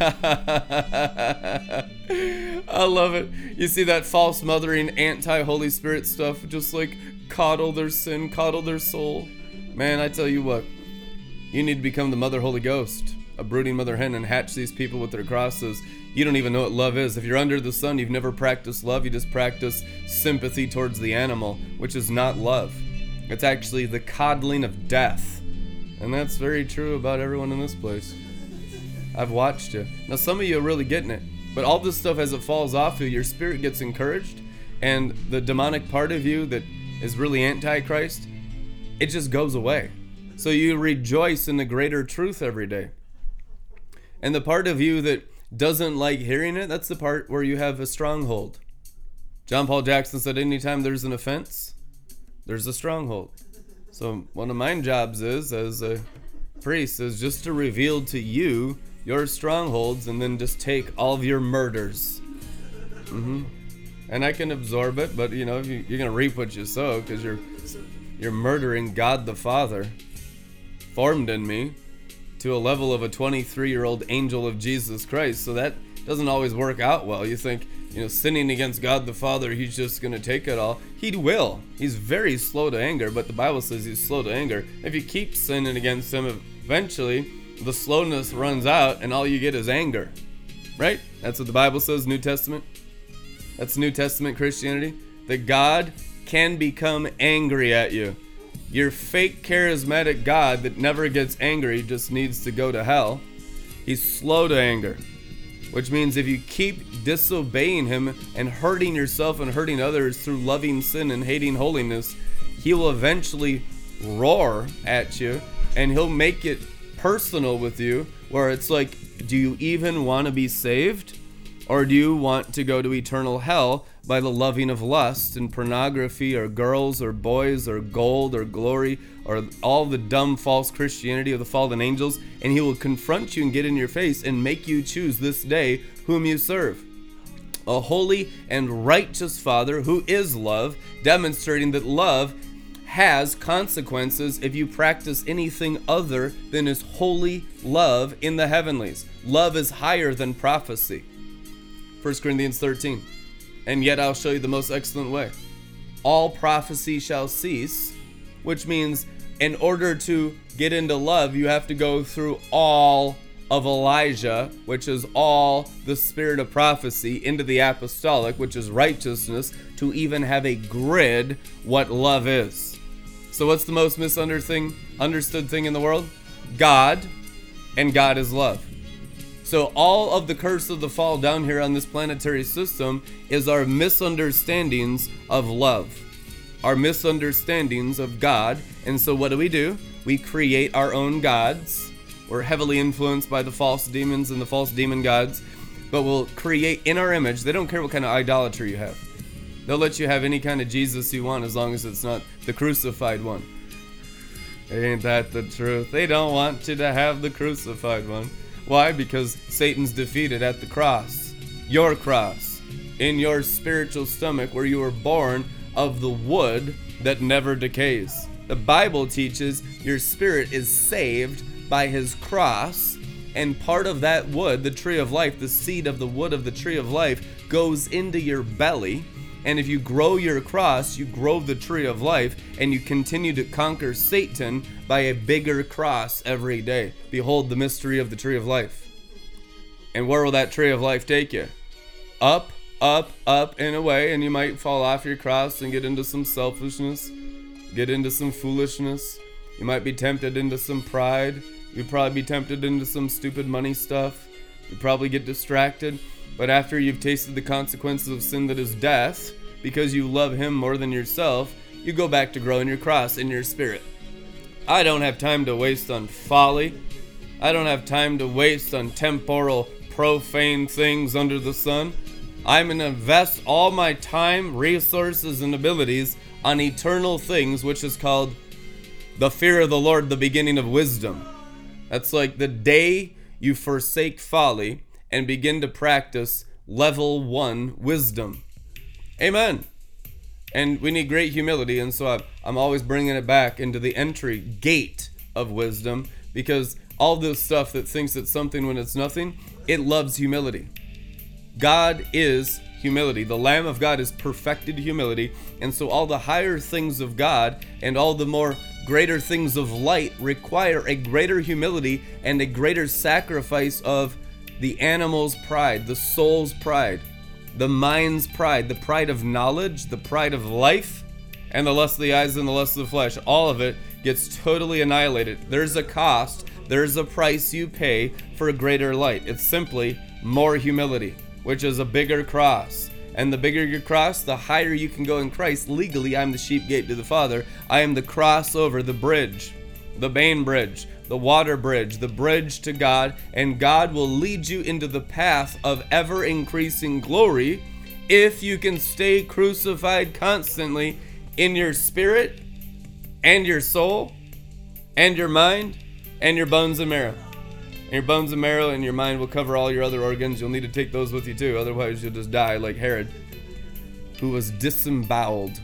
I love it. You see that false mothering, anti Holy Spirit stuff, just like coddle their sin, coddle their soul. Man, I tell you what, you need to become the Mother Holy Ghost, a brooding mother hen, and hatch these people with their crosses. You don't even know what love is. If you're under the sun, you've never practiced love, you just practice sympathy towards the animal, which is not love. It's actually the coddling of death. And that's very true about everyone in this place. I've watched you. Now, some of you are really getting it, but all this stuff, as it falls off you, your spirit gets encouraged, and the demonic part of you that is really antichrist, it just goes away. So you rejoice in the greater truth every day. And the part of you that doesn't like hearing it, that's the part where you have a stronghold. John Paul Jackson said, anytime there's an offense, there's a stronghold. So one of my jobs is, as a priest, is just to reveal to you your strongholds and then just take all of your murders. Mm-hmm. And I can absorb it, but you know, you, you're gonna reap what you sow because you're you're murdering God the Father, formed in me, to a level of a 23 year old angel of Jesus Christ. So that doesn't always work out well. You think, you know, sinning against God the Father, he's just going to take it all. He will. He's very slow to anger, but the Bible says he's slow to anger. If you keep sinning against him, eventually the slowness runs out and all you get is anger. Right? That's what the Bible says, New Testament. That's New Testament Christianity. That God can become angry at you. Your fake charismatic God that never gets angry just needs to go to hell. He's slow to anger, which means if you keep disobeying Him and hurting yourself and hurting others through loving sin and hating holiness, He will eventually roar at you and He'll make it personal with you where it's like, do you even want to be saved? Or do you want to go to eternal hell by the loving of lust and pornography or girls or boys or gold or glory or all the dumb false Christianity of the fallen angels? And he will confront you and get in your face and make you choose this day whom you serve. A holy and righteous Father who is love, demonstrating that love has consequences if you practice anything other than his holy love in the heavenlies. Love is higher than prophecy. 1 Corinthians 13. And yet I'll show you the most excellent way. All prophecy shall cease, which means in order to get into love, you have to go through all of Elijah, which is all the spirit of prophecy, into the apostolic, which is righteousness, to even have a grid what love is. So, what's the most misunderstood thing in the world? God, and God is love. So, all of the curse of the fall down here on this planetary system is our misunderstandings of love, our misunderstandings of God. And so, what do we do? We create our own gods. We're heavily influenced by the false demons and the false demon gods, but we'll create in our image. They don't care what kind of idolatry you have. They'll let you have any kind of Jesus you want as long as it's not the crucified one. Ain't that the truth? They don't want you to have the crucified one. Why? Because Satan's defeated at the cross. Your cross. In your spiritual stomach, where you were born of the wood that never decays. The Bible teaches your spirit is saved by his cross, and part of that wood, the tree of life, the seed of the wood of the tree of life, goes into your belly and if you grow your cross, you grow the tree of life, and you continue to conquer Satan by a bigger cross every day. Behold the mystery of the tree of life. And where will that tree of life take you? Up, up, up, and away, and you might fall off your cross and get into some selfishness, get into some foolishness. You might be tempted into some pride. You'd probably be tempted into some stupid money stuff. You'd probably get distracted. But after you've tasted the consequences of sin that is death, because you love Him more than yourself, you go back to growing your cross in your spirit. I don't have time to waste on folly. I don't have time to waste on temporal, profane things under the sun. I'm going to invest all my time, resources, and abilities on eternal things, which is called the fear of the Lord, the beginning of wisdom. That's like the day you forsake folly and begin to practice level one wisdom. Amen. And we need great humility, and so I'm always bringing it back into the entry gate of wisdom because all this stuff that thinks it's something when it's nothing, it loves humility. God is humility. The Lamb of God is perfected humility. And so all the higher things of God and all the more greater things of light require a greater humility and a greater sacrifice of the animal's pride, the soul's pride, the mind's pride, the pride of knowledge, the pride of life, and the lust of the eyes and the lust of the flesh. All of it gets totally annihilated. There's a cost, there's a price you pay for a greater light. It's simply more humility which is a bigger cross. And the bigger your cross, the higher you can go in Christ. Legally, I'm the sheep gate to the Father. I am the crossover, the bridge, the Bain bridge, the water bridge, the bridge to God. And God will lead you into the path of ever increasing glory if you can stay crucified constantly in your spirit and your soul and your mind and your bones and marrow and your bones and marrow and your mind will cover all your other organs. You'll need to take those with you too, otherwise, you'll just die like Herod, who was disemboweled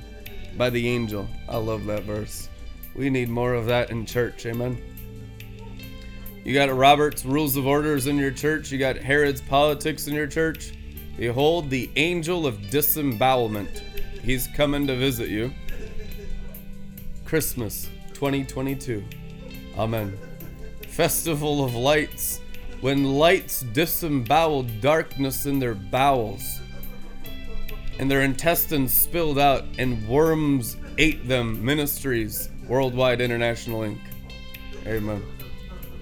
by the angel. I love that verse. We need more of that in church. Amen. You got Robert's Rules of Orders in your church, you got Herod's politics in your church. Behold, the angel of disembowelment. He's coming to visit you. Christmas 2022. Amen festival of lights, when lights disemboweled darkness in their bowels, and their intestines spilled out, and worms ate them. Ministries, Worldwide International Inc. Amen.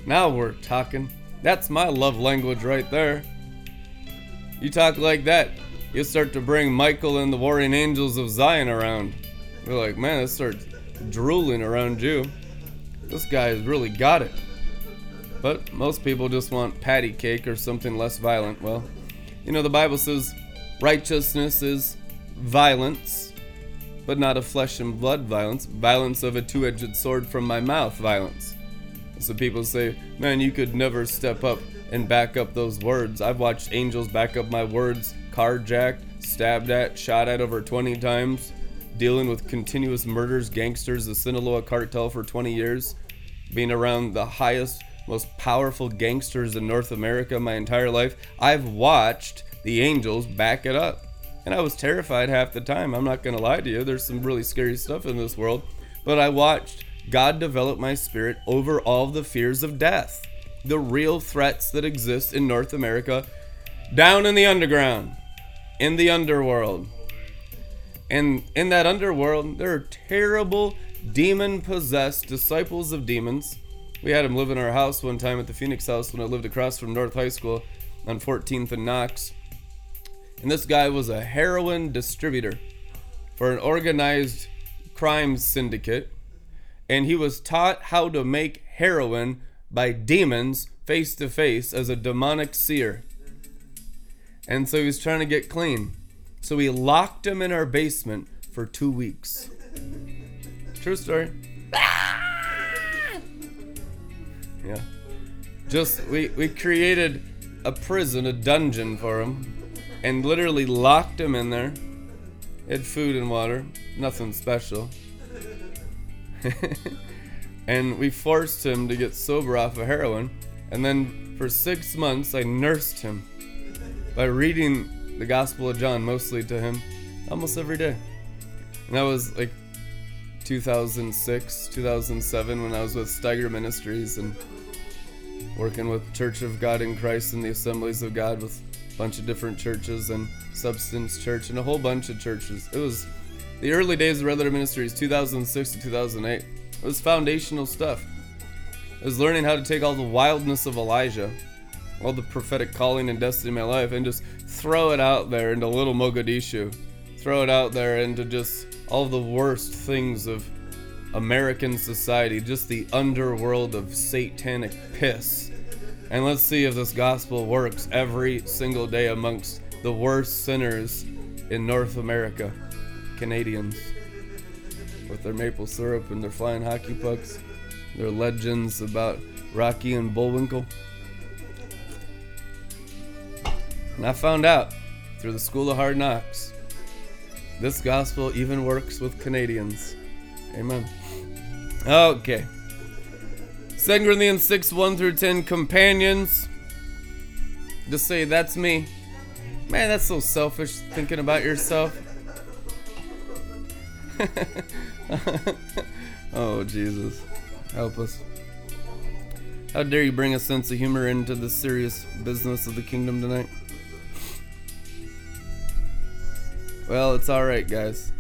Now we're talking. That's my love language right there. You talk like that, you start to bring Michael and the warring angels of Zion around. You're like, man, this starts drooling around you. This guy has really got it. But most people just want patty cake or something less violent. Well, you know, the Bible says righteousness is violence, but not a flesh and blood violence, violence of a two edged sword from my mouth violence. So people say, man, you could never step up and back up those words. I've watched angels back up my words, carjacked, stabbed at, shot at over 20 times, dealing with continuous murders, gangsters, the Sinaloa cartel for 20 years, being around the highest most powerful gangsters in North America my entire life. I've watched the Angels back it up. And I was terrified half the time. I'm not going to lie to you. There's some really scary stuff in this world. But I watched God developed my spirit over all the fears of death, the real threats that exist in North America, down in the underground, in the underworld. And in that underworld, there are terrible, demon possessed disciples of demons we had him live in our house one time at the Phoenix House when I lived across from North High School on 14th and Knox. And this guy was a heroin distributor for an organized crime syndicate. And he was taught how to make heroin by demons face to face as a demonic seer. And so he was trying to get clean. So we locked him in our basement for two weeks. True story. Yeah. Just we we created a prison, a dungeon for him, and literally locked him in there. Had food and water, nothing special. and we forced him to get sober off of heroin. And then for six months, I nursed him by reading the Gospel of John mostly to him almost every day. And that was like 2006, 2007 when I was with Steiger Ministries and working with Church of God in Christ and the Assemblies of God with a bunch of different churches and Substance Church and a whole bunch of churches. It was the early days of Red Letter Ministries, 2006 to 2008. It was foundational stuff. I was learning how to take all the wildness of Elijah, all the prophetic calling and destiny in my life, and just throw it out there into little Mogadishu. Throw it out there into just all the worst things of American society, just the underworld of satanic piss. And let's see if this gospel works every single day amongst the worst sinners in North America Canadians. With their maple syrup and their flying hockey pucks, their legends about Rocky and Bullwinkle. And I found out through the School of Hard Knocks this gospel even works with Canadians. Amen. Okay. 2 Corinthians 6 1 through 10 Companions. Just say, that's me. Man, that's so selfish thinking about yourself. oh, Jesus. Help us. How dare you bring a sense of humor into the serious business of the kingdom tonight? Well, it's alright, guys.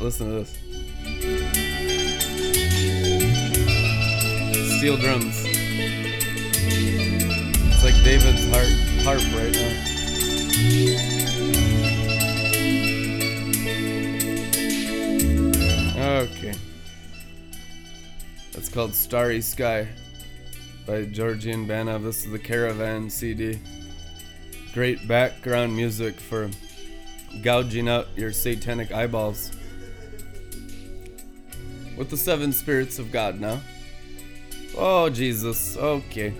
Listen to this steel drums. It's like David's harp, harp right now. Okay. That's called Starry Sky by Georgian Banov. This is the Caravan CD. Great background music for gouging out your satanic eyeballs. With the seven spirits of God now. Oh, Jesus. Okay.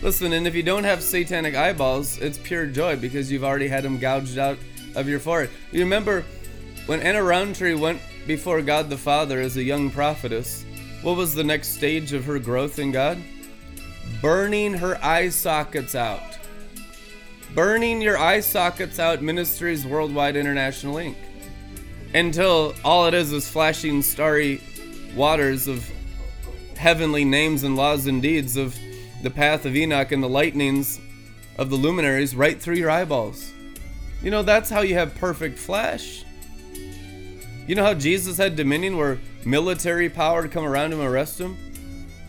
Listen, and if you don't have satanic eyeballs, it's pure joy because you've already had them gouged out of your forehead. You remember when Anna Rountree went before God the Father as a young prophetess, what was the next stage of her growth in God? Burning her eye sockets out. Burning your eye sockets out Ministries Worldwide International Inc. Until all it is is flashing starry waters of heavenly names and laws and deeds of the path of Enoch and the lightnings of the luminaries right through your eyeballs. You know, that's how you have perfect flesh. You know how Jesus had dominion where military power to come around him and arrest him?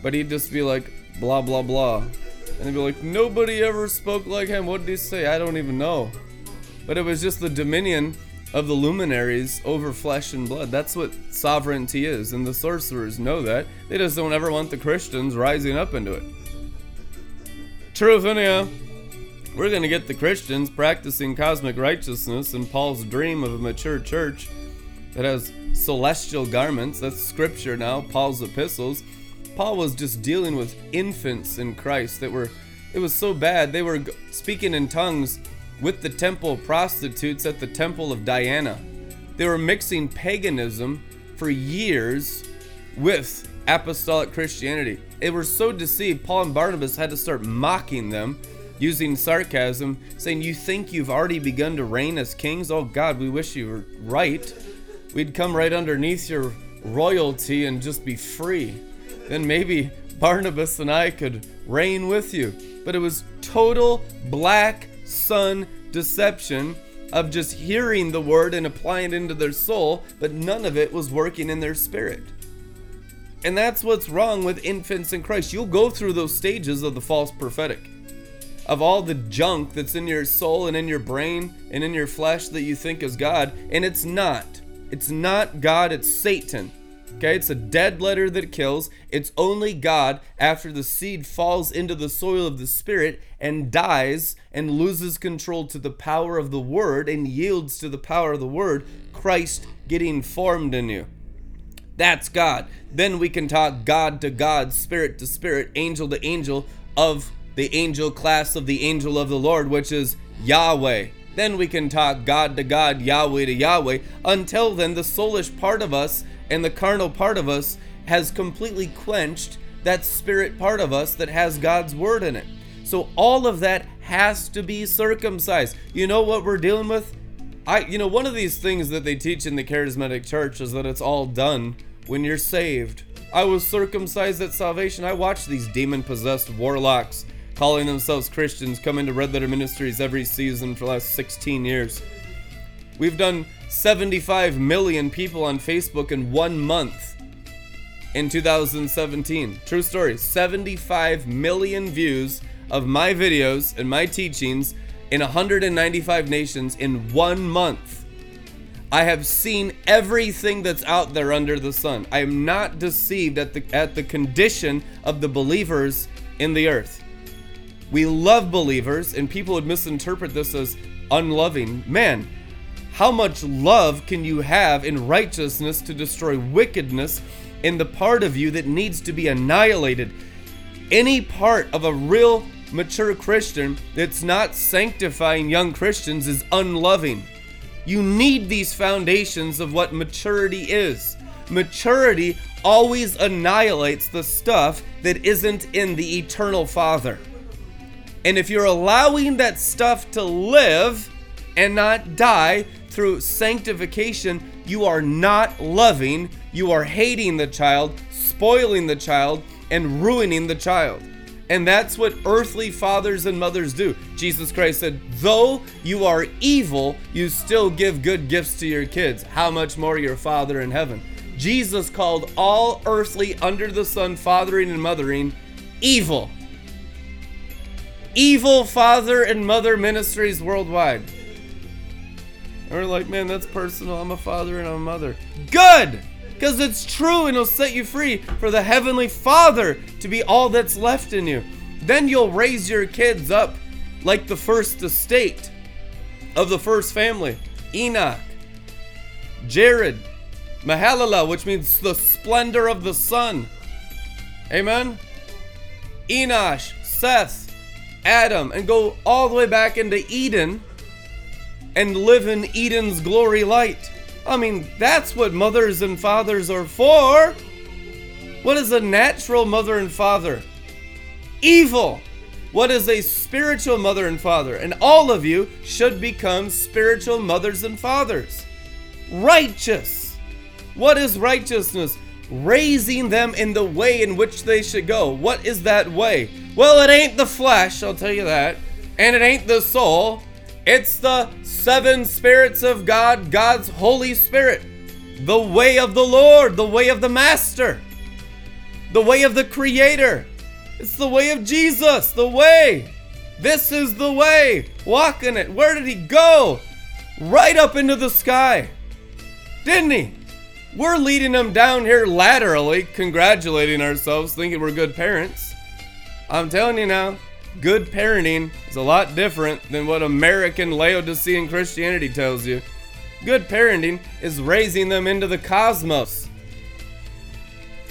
But he'd just be like, blah, blah, blah. And they'd be like, nobody ever spoke like him. What did he say? I don't even know. But it was just the dominion of the luminaries over flesh and blood. That's what sovereignty is, and the sorcerers know that. They just don't ever want the Christians rising up into it. Truth, anyhow. We're going to get the Christians practicing cosmic righteousness and Paul's dream of a mature church that has celestial garments. That's scripture now, Paul's epistles. Paul was just dealing with infants in Christ that were, it was so bad, they were speaking in tongues with the temple prostitutes at the temple of Diana. They were mixing paganism for years with apostolic Christianity. They were so deceived, Paul and Barnabas had to start mocking them using sarcasm, saying, You think you've already begun to reign as kings? Oh God, we wish you were right. We'd come right underneath your royalty and just be free. Then maybe Barnabas and I could reign with you. But it was total black sun deception of just hearing the word and applying it into their soul, but none of it was working in their spirit. And that's what's wrong with infants in Christ. You'll go through those stages of the false prophetic, of all the junk that's in your soul and in your brain and in your flesh that you think is God, and it's not. It's not God, it's Satan. Okay, it's a dead letter that kills. It's only God after the seed falls into the soil of the Spirit and dies and loses control to the power of the Word and yields to the power of the Word, Christ getting formed in you. That's God. Then we can talk God to God, Spirit to Spirit, angel to angel of the angel class of the angel of the Lord, which is Yahweh. Then we can talk God to God, Yahweh to Yahweh. Until then, the soulish part of us and the carnal part of us has completely quenched that spirit part of us that has God's word in it. So all of that has to be circumcised. You know what we're dealing with? I you know one of these things that they teach in the charismatic church is that it's all done when you're saved. I was circumcised at salvation. I watched these demon possessed warlocks calling themselves Christians come into Red Letter Ministries every season for the last 16 years. We've done 75 million people on Facebook in one month in 2017. True story 75 million views of my videos and my teachings in 195 nations in one month. I have seen everything that's out there under the sun. I am not deceived at the at the condition of the believers in the earth. We love believers and people would misinterpret this as unloving. Man, how much love can you have in righteousness to destroy wickedness in the part of you that needs to be annihilated? Any part of a real mature Christian that's not sanctifying young Christians is unloving. You need these foundations of what maturity is. Maturity always annihilates the stuff that isn't in the eternal Father. And if you're allowing that stuff to live and not die through sanctification, you are not loving, you are hating the child, spoiling the child, and ruining the child. And that's what earthly fathers and mothers do. Jesus Christ said, Though you are evil, you still give good gifts to your kids. How much more your Father in heaven? Jesus called all earthly under the sun fathering and mothering evil. Evil father and mother ministries worldwide. And we're like, man, that's personal. I'm a father and I'm a mother. Good! Because it's true and it'll set you free for the Heavenly Father to be all that's left in you. Then you'll raise your kids up like the first estate of the first family Enoch, Jared, Mahalalel, which means the splendor of the sun. Amen? Enosh, Seth, Adam, and go all the way back into Eden and live in Eden's glory light. I mean, that's what mothers and fathers are for. What is a natural mother and father? Evil. What is a spiritual mother and father? And all of you should become spiritual mothers and fathers. Righteous. What is righteousness? Raising them in the way in which they should go. What is that way? Well, it ain't the flesh, I'll tell you that. And it ain't the soul. It's the seven spirits of God, God's Holy Spirit. The way of the Lord, the way of the Master, the way of the Creator. It's the way of Jesus, the way. This is the way. Walk in it. Where did he go? Right up into the sky. Didn't he? We're leading them down here laterally, congratulating ourselves, thinking we're good parents. I'm telling you now, good parenting is a lot different than what American Laodicean Christianity tells you. Good parenting is raising them into the cosmos.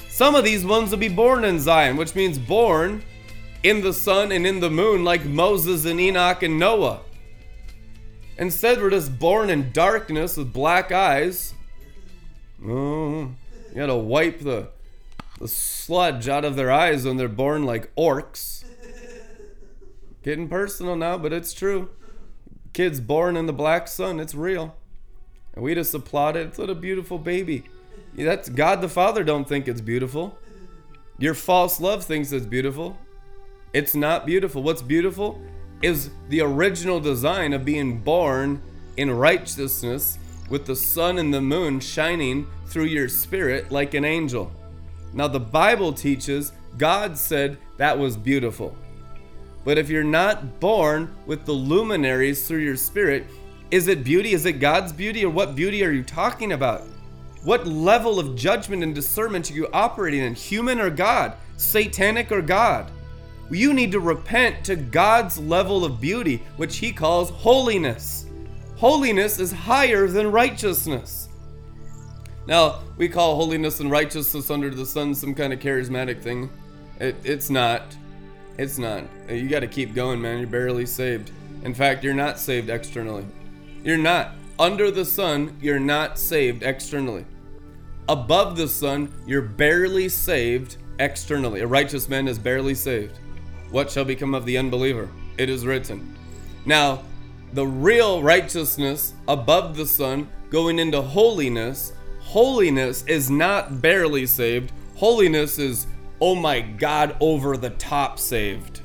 Some of these ones will be born in Zion, which means born in the sun and in the moon, like Moses and Enoch and Noah. Instead, we're just born in darkness with black eyes. Oh, you gotta wipe the, the sludge out of their eyes when they're born like orcs. Getting personal now, but it's true. Kids born in the black sun, it's real. And we just applaud it. It's what a beautiful baby. That's God the Father don't think it's beautiful. Your false love thinks it's beautiful. It's not beautiful. What's beautiful is the original design of being born in righteousness with the sun and the moon shining through your spirit like an angel. Now, the Bible teaches God said that was beautiful. But if you're not born with the luminaries through your spirit, is it beauty? Is it God's beauty? Or what beauty are you talking about? What level of judgment and discernment are you operating in? Human or God? Satanic or God? You need to repent to God's level of beauty, which He calls holiness. Holiness is higher than righteousness. Now, we call holiness and righteousness under the sun some kind of charismatic thing. It, it's not. It's not. You got to keep going, man. You're barely saved. In fact, you're not saved externally. You're not. Under the sun, you're not saved externally. Above the sun, you're barely saved externally. A righteous man is barely saved. What shall become of the unbeliever? It is written. Now, the real righteousness above the sun, going into holiness, holiness is not barely saved. Holiness is oh my God, over the top saved.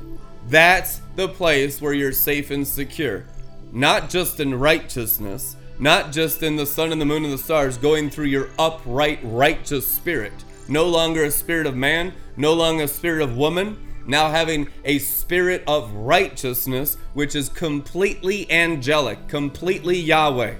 That's the place where you're safe and secure. Not just in righteousness, not just in the sun and the moon and the stars, going through your upright, righteous spirit. No longer a spirit of man, no longer a spirit of woman, now having a spirit of righteousness, which is completely angelic, completely Yahweh.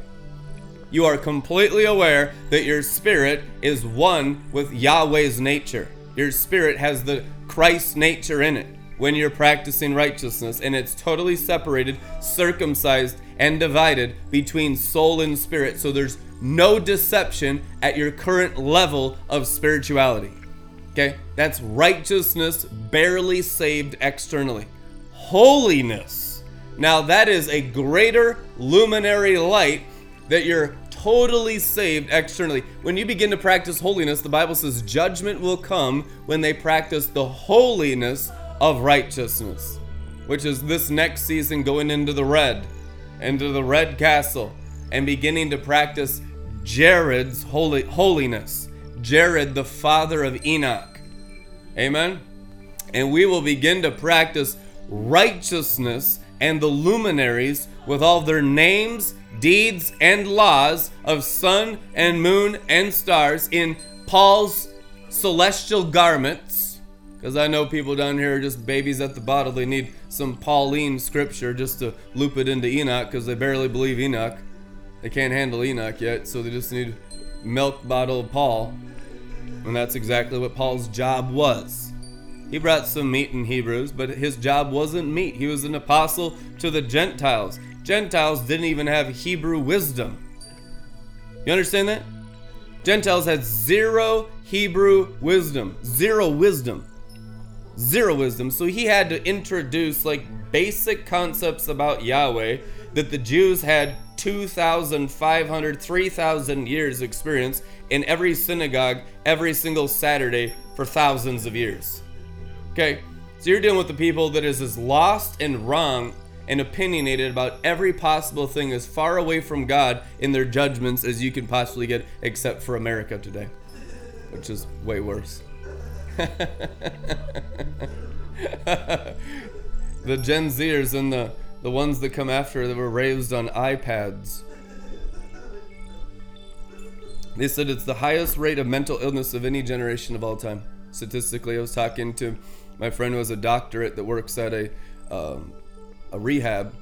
You are completely aware that your spirit is one with Yahweh's nature. Your spirit has the Christ nature in it when you're practicing righteousness, and it's totally separated, circumcised, and divided between soul and spirit. So there's no deception at your current level of spirituality. Okay? That's righteousness, barely saved externally. Holiness. Now, that is a greater luminary light that you're totally saved externally. When you begin to practice holiness, the Bible says judgment will come when they practice the holiness of righteousness. which is this next season going into the red, into the red castle, and beginning to practice Jared's holy, holiness. Jared, the father of Enoch. Amen. And we will begin to practice righteousness and the luminaries with all their names, deeds, and laws of sun and moon and stars in Paul's celestial garments. Because I know people down here are just babies at the bottle. They need some Pauline scripture just to loop it into Enoch because they barely believe Enoch. They can't handle Enoch yet, so they just need milk bottle Paul. And that's exactly what Paul's job was. He brought some meat in Hebrews, but his job wasn't meat. He was an apostle to the Gentiles. Gentiles didn't even have Hebrew wisdom. You understand that? Gentiles had zero Hebrew wisdom. Zero wisdom. Zero wisdom. So he had to introduce like basic concepts about Yahweh that the Jews had 2,500, 3,000 years experience in every synagogue every single Saturday for thousands of years. Okay, so you're dealing with the people that is as lost and wrong and opinionated about every possible thing as far away from God in their judgments as you can possibly get, except for America today, which is way worse. the Gen Zers and the, the ones that come after that were raised on iPads. They said it's the highest rate of mental illness of any generation of all time. Statistically, I was talking to my friend who has a doctorate that works at a um, a rehab.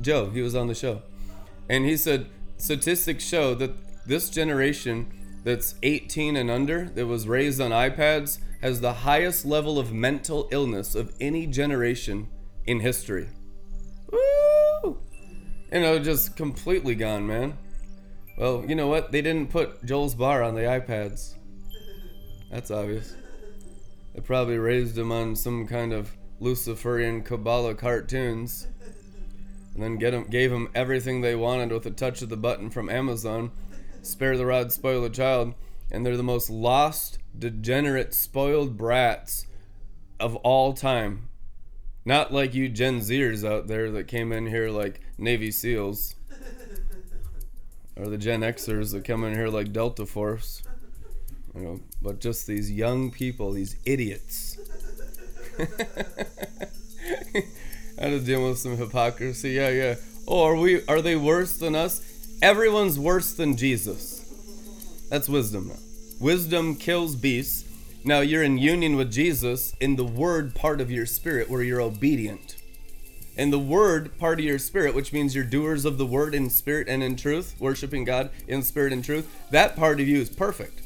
Joe, he was on the show, and he said statistics show that this generation that's 18 and under that was raised on iPads has the highest level of mental illness of any generation in history. Woo! You know, just completely gone, man. Well, you know what? They didn't put Joel's bar on the iPads. That's obvious. They probably raised him on some kind of Luciferian Kabbalah cartoons. And then get him, gave him everything they wanted with a touch of the button from Amazon. Spare the rod, spoil the child. And they're the most lost, degenerate, spoiled brats of all time. Not like you Gen Zers out there that came in here like Navy SEALs. Or the Gen Xers that come in here like Delta Force. You know, but just these young people, these idiots. I was dealing with some hypocrisy. Yeah, yeah. Oh, are we? Are they worse than us? Everyone's worse than Jesus. That's wisdom. Now. Wisdom kills beasts. Now you're in union with Jesus in the word part of your spirit, where you're obedient. In the word part of your spirit, which means you're doers of the word in spirit and in truth, worshiping God in spirit and truth. That part of you is perfect.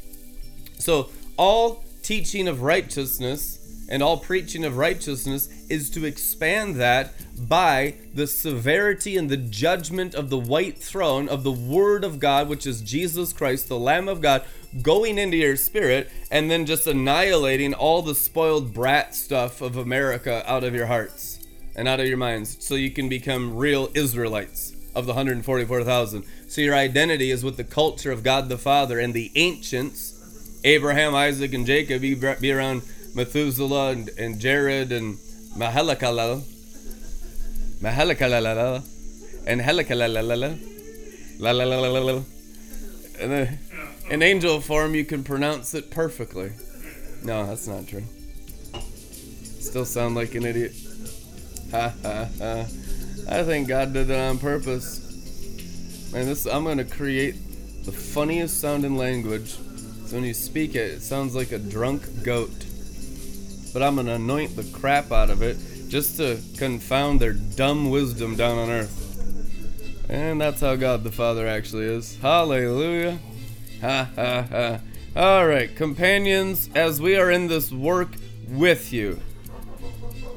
So all teaching of righteousness and all preaching of righteousness is to expand that by the severity and the judgment of the white throne of the Word of God, which is Jesus Christ, the Lamb of God, going into your spirit and then just annihilating all the spoiled brat stuff of America out of your hearts and out of your minds so you can become real Israelites of the 144,000. So your identity is with the culture of God the Father and the ancients, Abraham, Isaac, and Jacob, be, be around Methuselah and, and Jared and Mahalakalal. Mahalakalala. And Helikalalala. La la la la la la. And then in angel form, you can pronounce it perfectly. No, that's not true. Still sound like an idiot. Ha ha ha. I think God did it uh, on purpose. Man, this I'm gonna create the funniest sounding language. So when you speak it, it sounds like a drunk goat but I'm gonna anoint the crap out of it just to confound their dumb wisdom down on earth. And that's how God the Father actually is. Hallelujah. Ha ha ha. Alright, companions, as we are in this work with you,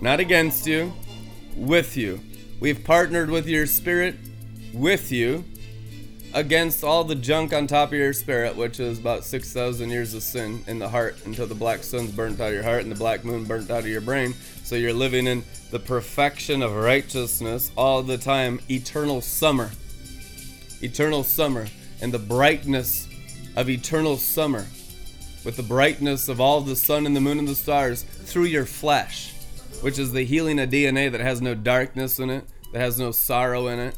not against you, with you. We've partnered with your spirit, with you, against all the junk on top of your spirit, which is about 6,000 years of sin in the heart until the black sun's burnt out of your heart and the black moon burnt out of your brain. So you're living in the perfection of righteousness all the time, eternal summer. Eternal summer and the brightness of eternal summer with the brightness of all the sun and the moon and the stars through your flesh. Which is the healing of DNA that has no darkness in it, that has no sorrow in it.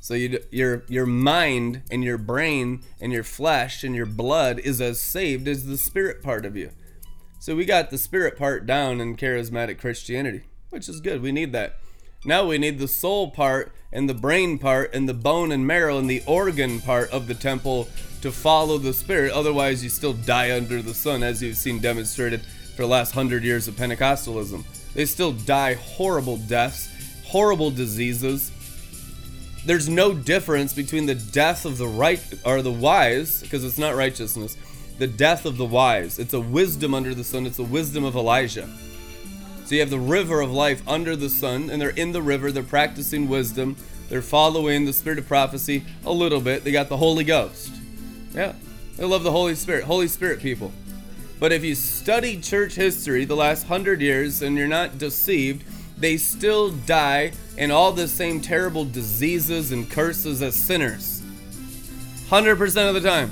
So you, your your mind and your brain and your flesh and your blood is as saved as the spirit part of you. So we got the spirit part down in charismatic Christianity, which is good. We need that. Now we need the soul part and the brain part and the bone and marrow and the organ part of the temple to follow the spirit. Otherwise, you still die under the sun, as you've seen demonstrated for the last hundred years of Pentecostalism. They still die horrible deaths, horrible diseases. There's no difference between the death of the right or the wise, because it's not righteousness, the death of the wise. It's a wisdom under the sun, it's a wisdom of Elijah. So you have the river of life under the sun, and they're in the river, they're practicing wisdom, they're following the spirit of prophecy a little bit. They got the Holy Ghost. Yeah, they love the Holy Spirit, Holy Spirit people. But if you study church history the last hundred years and you're not deceived, they still die in all the same terrible diseases and curses as sinners. 100% of the time.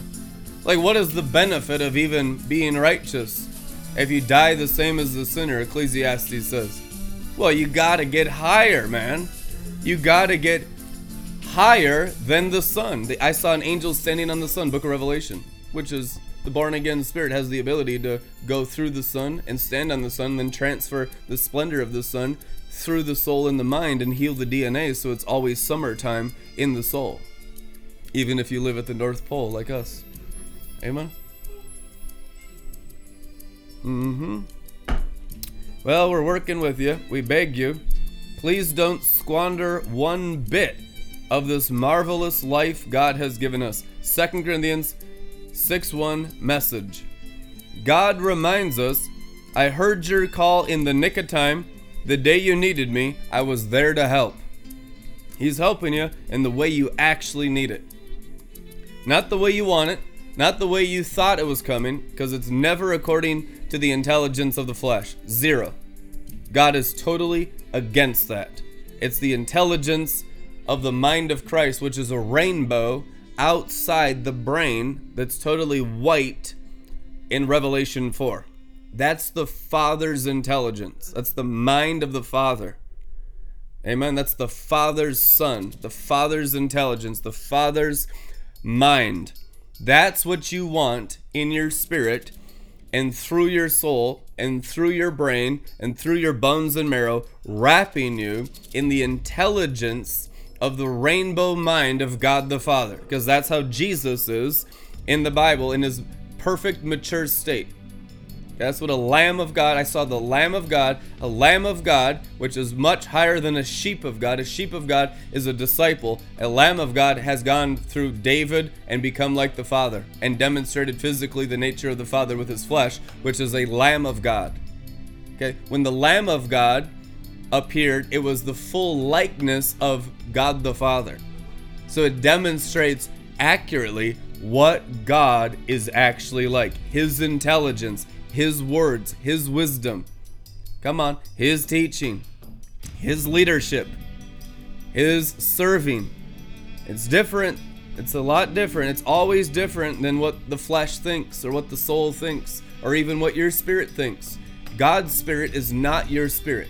Like, what is the benefit of even being righteous if you die the same as the sinner? Ecclesiastes says. Well, you gotta get higher, man. You gotta get higher than the sun. I saw an angel standing on the sun, book of Revelation, which is the born again spirit has the ability to go through the sun and stand on the sun, then transfer the splendor of the sun through the soul and the mind and heal the DNA so it's always summertime in the soul. Even if you live at the North Pole like us. Amen? Mm hmm. Well, we're working with you. We beg you. Please don't squander one bit of this marvelous life God has given us. 2 Corinthians 6 1 message. God reminds us, I heard your call in the nick of time. The day you needed me, I was there to help. He's helping you in the way you actually need it. Not the way you want it, not the way you thought it was coming, because it's never according to the intelligence of the flesh. Zero. God is totally against that. It's the intelligence of the mind of Christ, which is a rainbow outside the brain that's totally white in Revelation 4. That's the Father's intelligence. That's the mind of the Father. Amen. That's the Father's Son, the Father's intelligence, the Father's mind. That's what you want in your spirit and through your soul and through your brain and through your bones and marrow, wrapping you in the intelligence of the rainbow mind of God the Father, because that's how Jesus is in the Bible in his perfect mature state. That's what a lamb of God, I saw the lamb of God, a lamb of God, which is much higher than a sheep of God. A sheep of God is a disciple. A lamb of God has gone through David and become like the Father and demonstrated physically the nature of the Father with his flesh, which is a lamb of God. Okay, when the lamb of God appeared, it was the full likeness of God the Father. So it demonstrates accurately what God is actually like, his intelligence, his words, his wisdom. Come on, his teaching, his leadership, his serving. It's different. It's a lot different. It's always different than what the flesh thinks or what the soul thinks or even what your spirit thinks. God's spirit is not your spirit.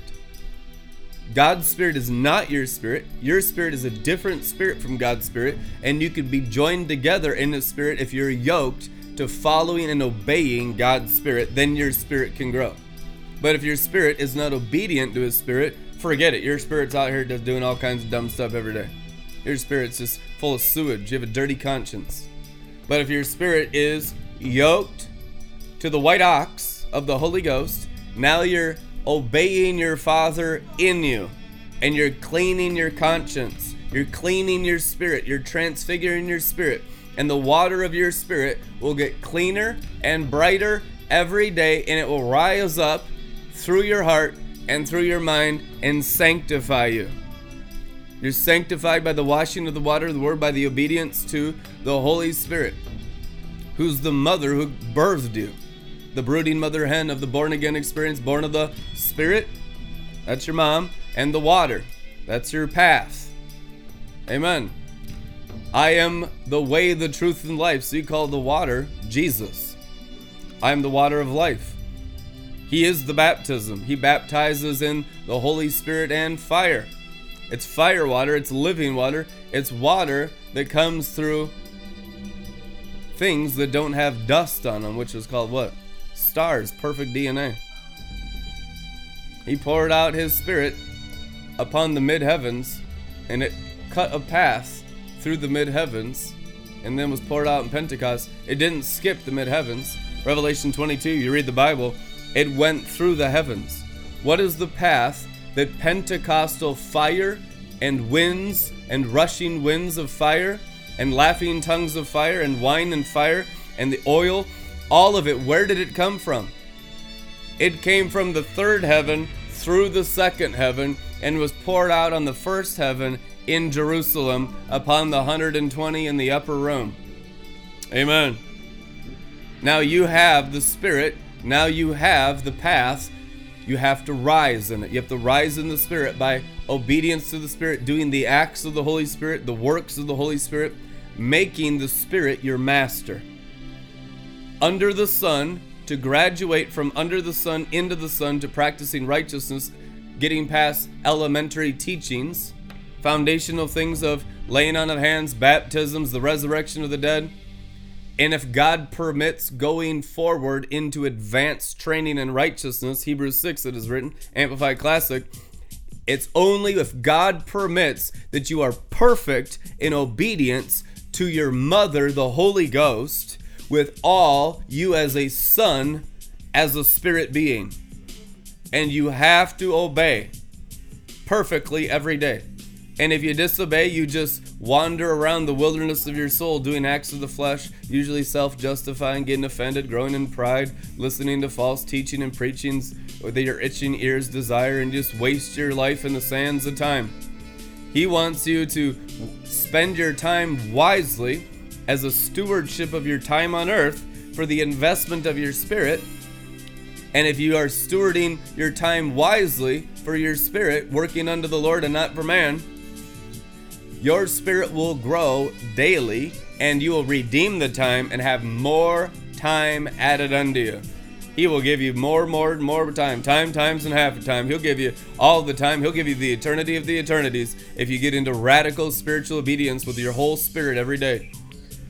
God's spirit is not your spirit. Your spirit is a different spirit from God's spirit, and you could be joined together in the spirit if you're yoked to following and obeying God's spirit, then your spirit can grow. But if your spirit is not obedient to his spirit, forget it. Your spirit's out here just doing all kinds of dumb stuff every day. Your spirit's just full of sewage. You have a dirty conscience. But if your spirit is yoked to the white ox of the Holy Ghost, now you're obeying your Father in you, and you're cleaning your conscience. You're cleaning your spirit. You're transfiguring your spirit. And the water of your spirit will get cleaner and brighter every day, and it will rise up through your heart and through your mind and sanctify you. You're sanctified by the washing of the water of the word, by the obedience to the Holy Spirit, who's the mother who birthed you the brooding mother hen of the born again experience, born of the Spirit. That's your mom. And the water. That's your path. Amen. I am the way, the truth, and life. So you call the water Jesus. I am the water of life. He is the baptism. He baptizes in the Holy Spirit and fire. It's fire water, it's living water, it's water that comes through things that don't have dust on them, which is called what? Stars, perfect DNA. He poured out his spirit upon the mid heavens, and it cut a path through the mid heavens, and then was poured out in Pentecost. It didn't skip the mid heavens. Revelation 22, you read the Bible, it went through the heavens. What is the path that Pentecostal fire and winds and rushing winds of fire and laughing tongues of fire and wine and fire and the oil, all of it, where did it come from? It came from the third heaven through the second heaven and was poured out on the first heaven in Jerusalem upon the 120 in the upper room. Amen. Now you have the Spirit, now you have the path. You have to rise in it. You have to rise in the Spirit by obedience to the Spirit, doing the acts of the Holy Spirit, the works of the Holy Spirit, making the Spirit your master. Under the sun, to graduate from under the sun into the sun to practicing righteousness, getting past elementary teachings, foundational things of laying on of hands, baptisms, the resurrection of the dead. And if God permits going forward into advanced training in righteousness, Hebrews 6, it is written, Amplified Classic, it's only if God permits that you are perfect in obedience to your mother, the Holy Ghost, with all you as a son, as a spirit being. And you have to obey perfectly every day. And if you disobey, you just wander around the wilderness of your soul doing acts of the flesh, usually self justifying, getting offended, growing in pride, listening to false teaching and preachings that your itching ears desire, and just waste your life in the sands of time. He wants you to spend your time wisely as a stewardship of your time on earth for the investment of your spirit. And if you are stewarding your time wisely for your spirit, working unto the Lord and not for man, your spirit will grow daily and you will redeem the time and have more time added unto you. He will give you more, more, more time. Time, times, and half a time. He'll give you all the time. He'll give you the eternity of the eternities if you get into radical spiritual obedience with your whole spirit every day.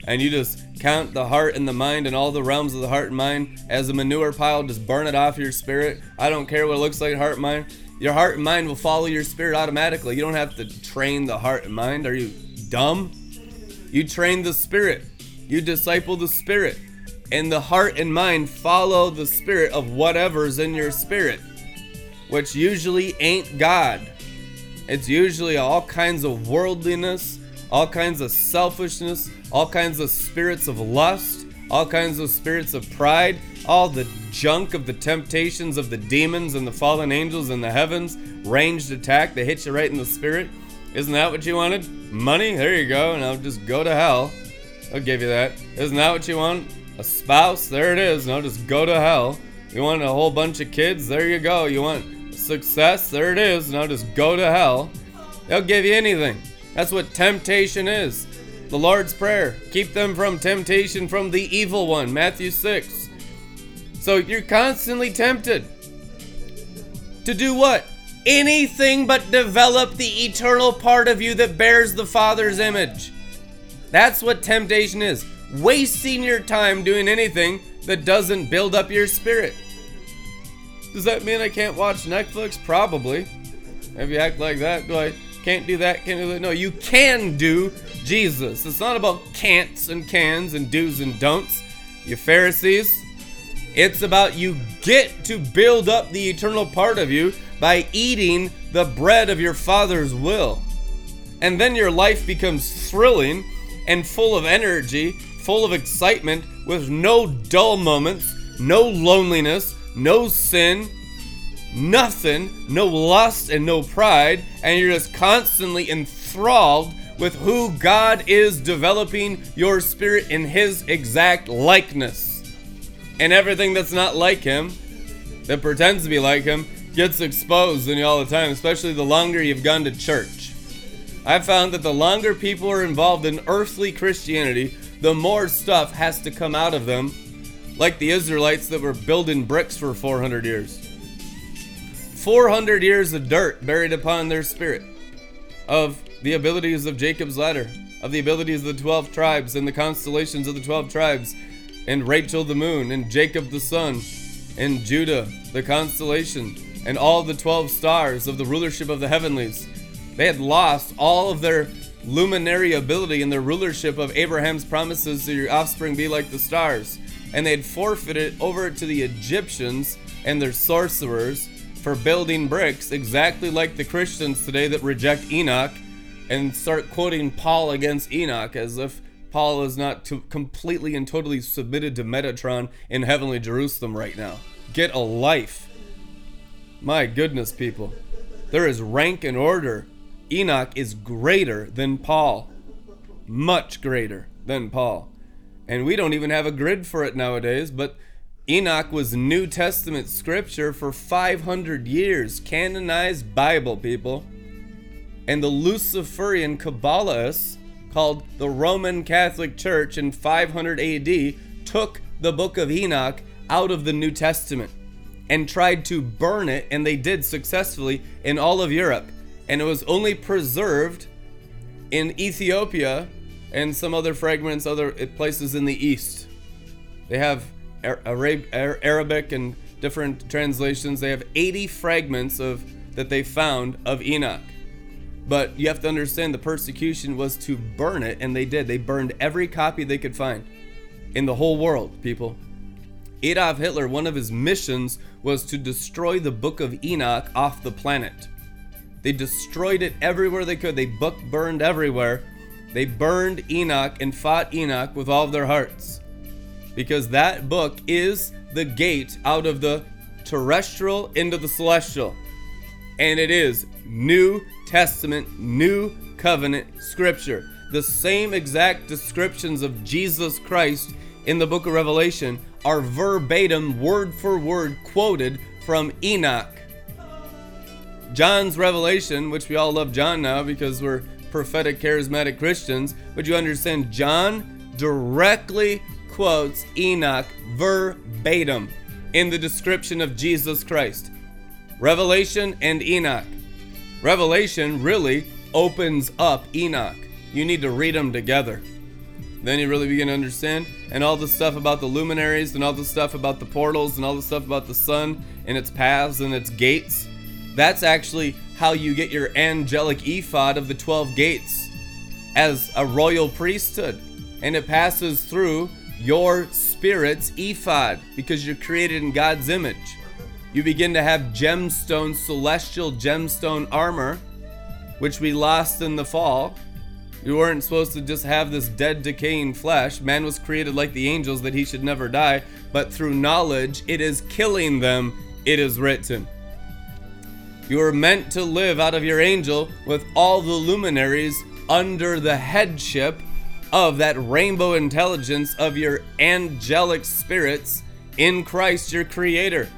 And you just count the heart and the mind and all the realms of the heart and mind as a manure pile. Just burn it off your spirit. I don't care what it looks like, heart mind. Your heart and mind will follow your spirit automatically. You don't have to train the heart and mind. Are you dumb? You train the spirit. You disciple the spirit. And the heart and mind follow the spirit of whatever's in your spirit, which usually ain't God. It's usually all kinds of worldliness, all kinds of selfishness, all kinds of spirits of lust, all kinds of spirits of pride, all the junk of the temptations of the demons and the fallen angels in the heavens, ranged attack, they hit you right in the spirit. Isn't that what you wanted? Money? There you go. Now just go to hell. I'll give you that. Isn't that what you want? A spouse? There it is. Now just go to hell. You want a whole bunch of kids? There you go. You want success? There it is. Now just go to hell. They'll give you anything. That's what temptation is. The Lord's Prayer. Keep them from temptation from the evil one. Matthew 6. So you're constantly tempted. To do what? Anything but develop the eternal part of you that bears the Father's image. That's what temptation is. Wasting your time doing anything that doesn't build up your spirit. Does that mean I can't watch Netflix? Probably. If you act like that, do I can't do that, can't do that? No, you can do Jesus. It's not about can'ts and cans and do's and don'ts, you Pharisees. It's about you get to build up the eternal part of you by eating the bread of your Father's will. And then your life becomes thrilling and full of energy, full of excitement, with no dull moments, no loneliness, no sin, nothing, no lust and no pride, and you're just constantly enthralled with who God is developing your spirit in His exact likeness. And everything that's not like Him, that pretends to be like Him, gets exposed in you all the time, especially the longer you've gone to church. I've found that the longer people are involved in earthly Christianity, the more stuff has to come out of them like the Israelites that were building bricks for 400 years. 400 years of dirt buried upon their spirit of the abilities of Jacob's ladder, of the abilities of the 12 tribes and the constellations of the 12 tribes, and Rachel the moon, and Jacob the sun, and Judah the constellation, and all the 12 stars of the rulership of the heavenlies. They had lost all of their luminary ability in their rulership of Abraham's promises to your offspring be like the stars. And they had forfeited over to the Egyptians and their sorcerers for building bricks, exactly like the Christians today that reject Enoch and start quoting Paul against Enoch as if Paul is not to completely and totally submitted to Metatron in heavenly Jerusalem right now. Get a life. My goodness, people. There is rank and order. Enoch is greater than Paul. Much greater than Paul. And we don't even have a grid for it nowadays, but Enoch was New Testament scripture for 500 years, canonized Bible, people. And the Luciferian Kabbalists, called the Roman Catholic Church in 500 AD, took the book of Enoch out of the New Testament and tried to burn it, and they did successfully in all of Europe. And it was only preserved in Ethiopia and some other fragments, other places in the East. They have Arabic and different translations. They have 80 fragments of that they found of Enoch. But you have to understand the persecution was to burn it, and they did. They burned every copy they could find in the whole world, people. Adolf Hitler, one of his missions was to destroy the Book of Enoch off the planet. They destroyed it everywhere they could. They book burned everywhere. They burned Enoch and fought Enoch with all of their hearts. Because that book is the gate out of the terrestrial into the celestial. And it is New Testament, New Covenant Scripture. The same exact descriptions of Jesus Christ in the book of Revelation are verbatim, word for word, quoted from Enoch. John's revelation, which we all love John now because we're prophetic, charismatic Christians, but you understand, John directly quotes Enoch verbatim in the description of Jesus Christ. Revelation and Enoch. Revelation really opens up Enoch. You need to read them together. Then you really begin to understand. And all the stuff about the luminaries, and all the stuff about the portals, and all the stuff about the sun and its paths and its gates. That's actually how you get your angelic ephod of the 12 gates as a royal priesthood. And it passes through your spirit's ephod because you're created in God's image. You begin to have gemstone, celestial gemstone armor, which we lost in the fall you weren't supposed to just have this dead, decaying flesh. Man was created like the angels that he should never die, but through knowledge, it is killing them, it is written. You are meant to live out of your angel with all the luminaries under the headship of that rainbow intelligence of your angelic spirits in Christ, your Creator.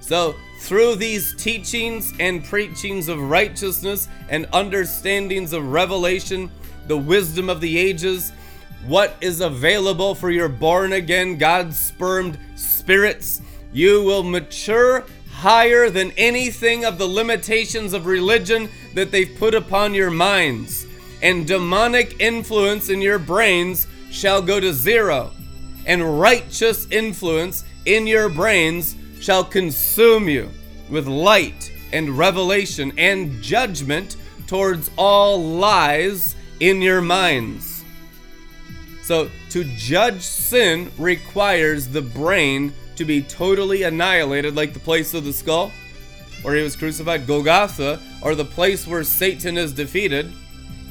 So, through these teachings and preachings of righteousness and understandings of revelation, the wisdom of the ages, what is available for your born again, God spermed spirits. You will mature higher than anything of the limitations of religion that they've put upon your minds. And demonic influence in your brains shall go to zero. And righteous influence in your brains shall consume you with light and revelation and judgment towards all lies in your minds. So, to judge sin requires the brain to be totally annihilated, like the place of the skull, where he was crucified, Golgotha, or the place where Satan is defeated,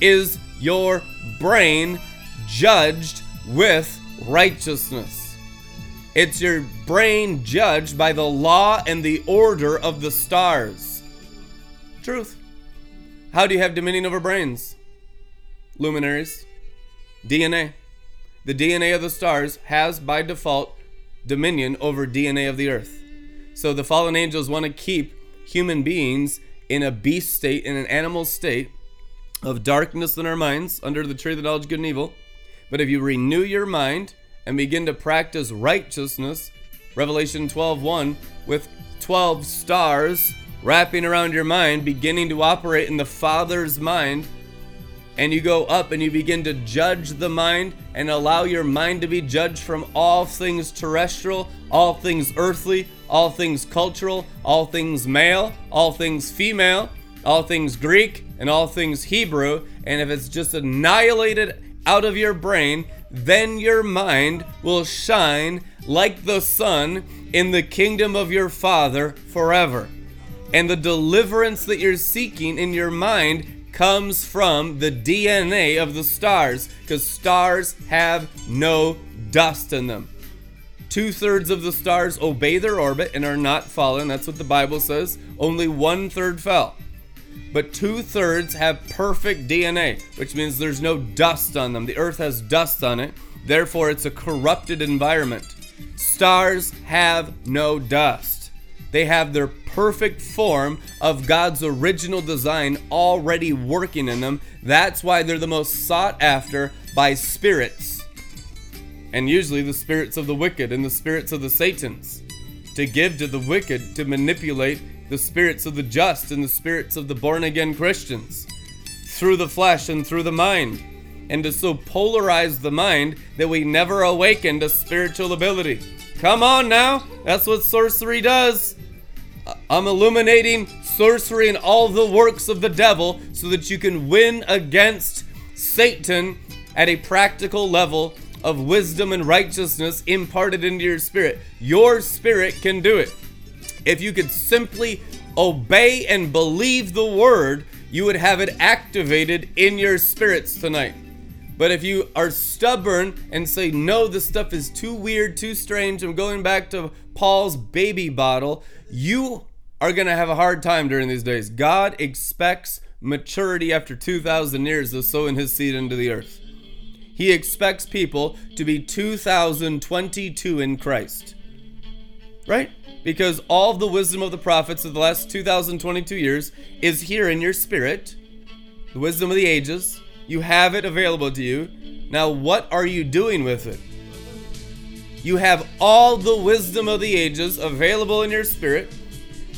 is your brain judged with righteousness. It's your brain judged by the law and the order of the stars. Truth. How do you have dominion over brains? luminaries, DNA. The DNA of the stars has by default dominion over DNA of the earth. So the fallen angels want to keep human beings in a beast state, in an animal state of darkness in our minds under the tree of the knowledge of good and evil. But if you renew your mind and begin to practice righteousness, Revelation 12:1, with 12 stars wrapping around your mind, beginning to operate in the Father's mind, and you go up and you begin to judge the mind and allow your mind to be judged from all things terrestrial, all things earthly, all things cultural, all things male, all things female, all things Greek, and all things Hebrew. And if it's just annihilated out of your brain, then your mind will shine like the sun in the kingdom of your Father forever. And the deliverance that you're seeking in your mind comes from the DNA of the stars, because stars have no dust in them. Two thirds of the stars obey their orbit and are not fallen. That's what the Bible says. Only one third fell. But two thirds have perfect DNA, which means there's no dust on them. The earth has dust on it. Therefore, it's a corrupted environment. Stars have no dust. They have their perfect form of God's original design already working in them. That's why they're the most sought after by spirits. And usually the spirits of the wicked and the spirits of the Satans. To give to the wicked to manipulate the spirits of the just and the spirits of the born again Christians through the flesh and through the mind. And to so polarize the mind that we never awaken to spiritual ability. Come on now, that's what sorcery does. I'm illuminating sorcery and all the works of the devil so that you can win against Satan at a practical level of wisdom and righteousness imparted into your spirit. Your spirit can do it. If you could simply obey and believe the word, you would have it activated in your spirits tonight. But if you are stubborn and say, no, this stuff is too weird, too strange, I'm going back to Paul's baby bottle, you are going to have a hard time during these days. God expects maturity after 2,000 years of sowing his seed into the earth. He expects people to be 2022 in Christ. Right? Because all the wisdom of the prophets of the last 2022 years is here in your spirit. The wisdom of the ages. You have it available to you. Now, what are you doing with it? You have all the wisdom of the ages available in your spirit.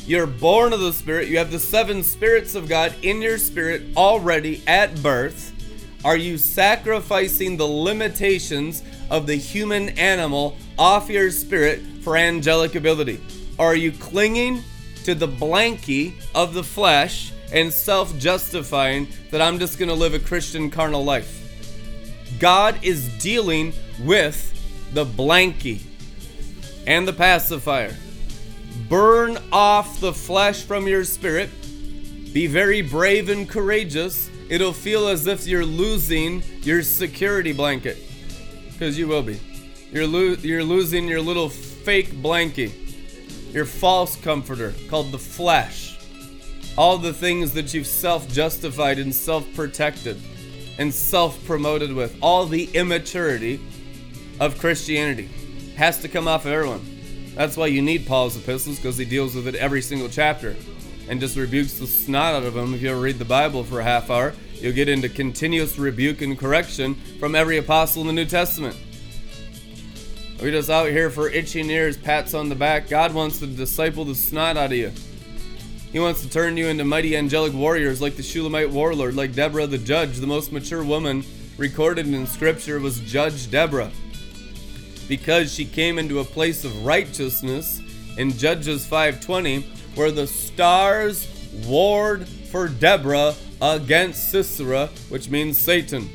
You're born of the Spirit. You have the seven spirits of God in your spirit already at birth. Are you sacrificing the limitations of the human animal off your spirit for angelic ability? Are you clinging to the blankie of the flesh and self justifying that I'm just going to live a Christian carnal life? God is dealing with the blankie and the pacifier. Burn off the flesh from your spirit. Be very brave and courageous. It'll feel as if you're losing your security blanket. Because you will be. You're, lo- you're losing your little fake blankie, your false comforter called the flesh. All the things that you've self justified and self protected and self promoted with. All the immaturity of Christianity has to come off of everyone. That's why you need Paul's epistles because he deals with it every single chapter and just rebukes the snot out of them. If you ever read the Bible for a half hour, you'll get into continuous rebuke and correction from every apostle in the New Testament. We're just out here for itching ears, pats on the back. God wants to disciple the snot out of you. He wants to turn you into mighty angelic warriors like the Shulamite warlord, like Deborah the judge. The most mature woman recorded in Scripture was Judge Deborah because she came into a place of righteousness in Judges 5:20 where the stars warred for Deborah against Sisera, which means Satan.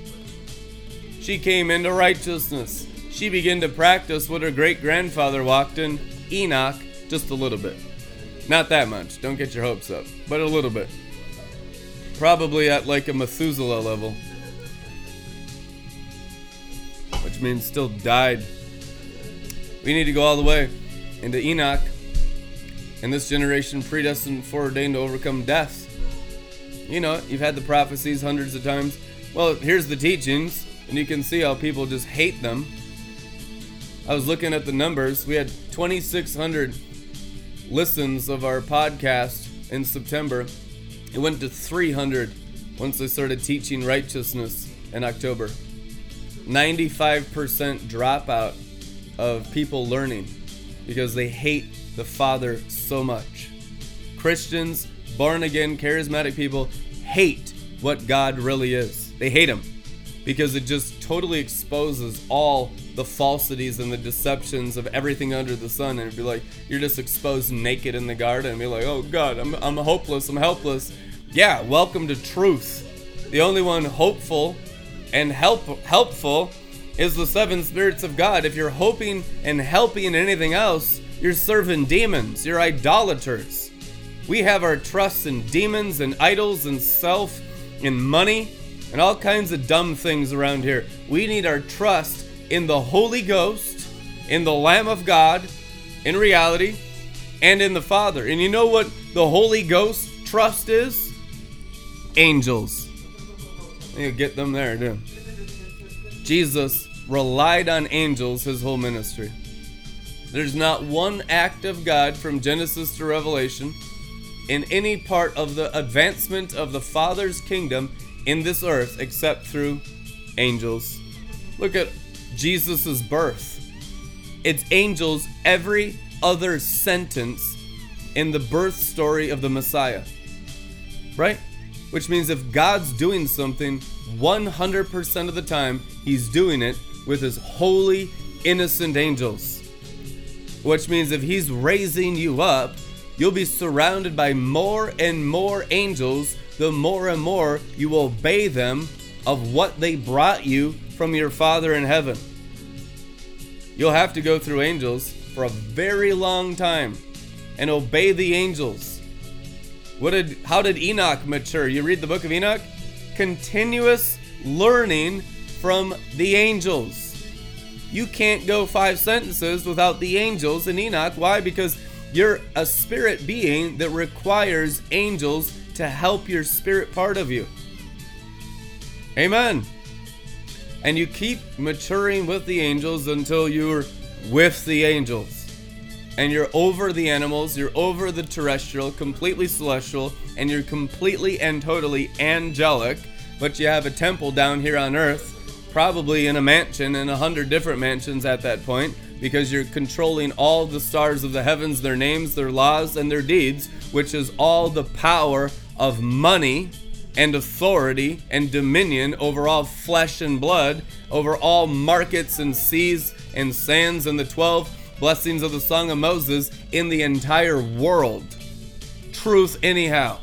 She came into righteousness. She began to practice what her great grandfather walked in, Enoch, just a little bit. Not that much, don't get your hopes up, but a little bit. Probably at like a Methuselah level. Which means still died we need to go all the way into Enoch and this generation predestined, foreordained to overcome death. You know, you've had the prophecies hundreds of times. Well, here's the teachings, and you can see how people just hate them. I was looking at the numbers. We had 2,600 listens of our podcast in September. It went to 300 once they started teaching righteousness in October. 95% dropout of people learning because they hate the Father so much. Christians, born again, charismatic people hate what God really is. They hate Him because it just totally exposes all the falsities and the deceptions of everything under the sun. And it'd be like, you're just exposed naked in the garden and be like, oh God, I'm, I'm hopeless, I'm helpless. Yeah, welcome to truth. The only one hopeful and help helpful is the seven spirits of God. If you're hoping and helping in anything else, you're serving demons, you're idolaters. We have our trust in demons and idols and self and money and all kinds of dumb things around here. We need our trust in the Holy Ghost, in the Lamb of God, in reality, and in the Father. And you know what the Holy Ghost trust is? Angels. You get them there, too. Jesus relied on angels his whole ministry. There's not one act of God from Genesis to Revelation in any part of the advancement of the Father's kingdom in this earth except through angels. Look at Jesus' birth. It's angels every other sentence in the birth story of the Messiah. Right? Which means if God's doing something 100% of the time, He's doing it with His holy, innocent angels. Which means if He's raising you up, you'll be surrounded by more and more angels the more and more you obey them of what they brought you from your Father in heaven. You'll have to go through angels for a very long time and obey the angels. What did how did Enoch mature? You read the book of Enoch? Continuous learning from the angels. You can't go five sentences without the angels in Enoch. Why? Because you're a spirit being that requires angels to help your spirit part of you. Amen. And you keep maturing with the angels until you're with the angels. And you're over the animals, you're over the terrestrial, completely celestial, and you're completely and totally angelic, but you have a temple down here on earth, probably in a mansion, in a hundred different mansions at that point, because you're controlling all the stars of the heavens, their names, their laws, and their deeds, which is all the power of money and authority and dominion over all flesh and blood, over all markets and seas and sands and the 12 blessings of the Song of Moses in the entire world. Truth, anyhow.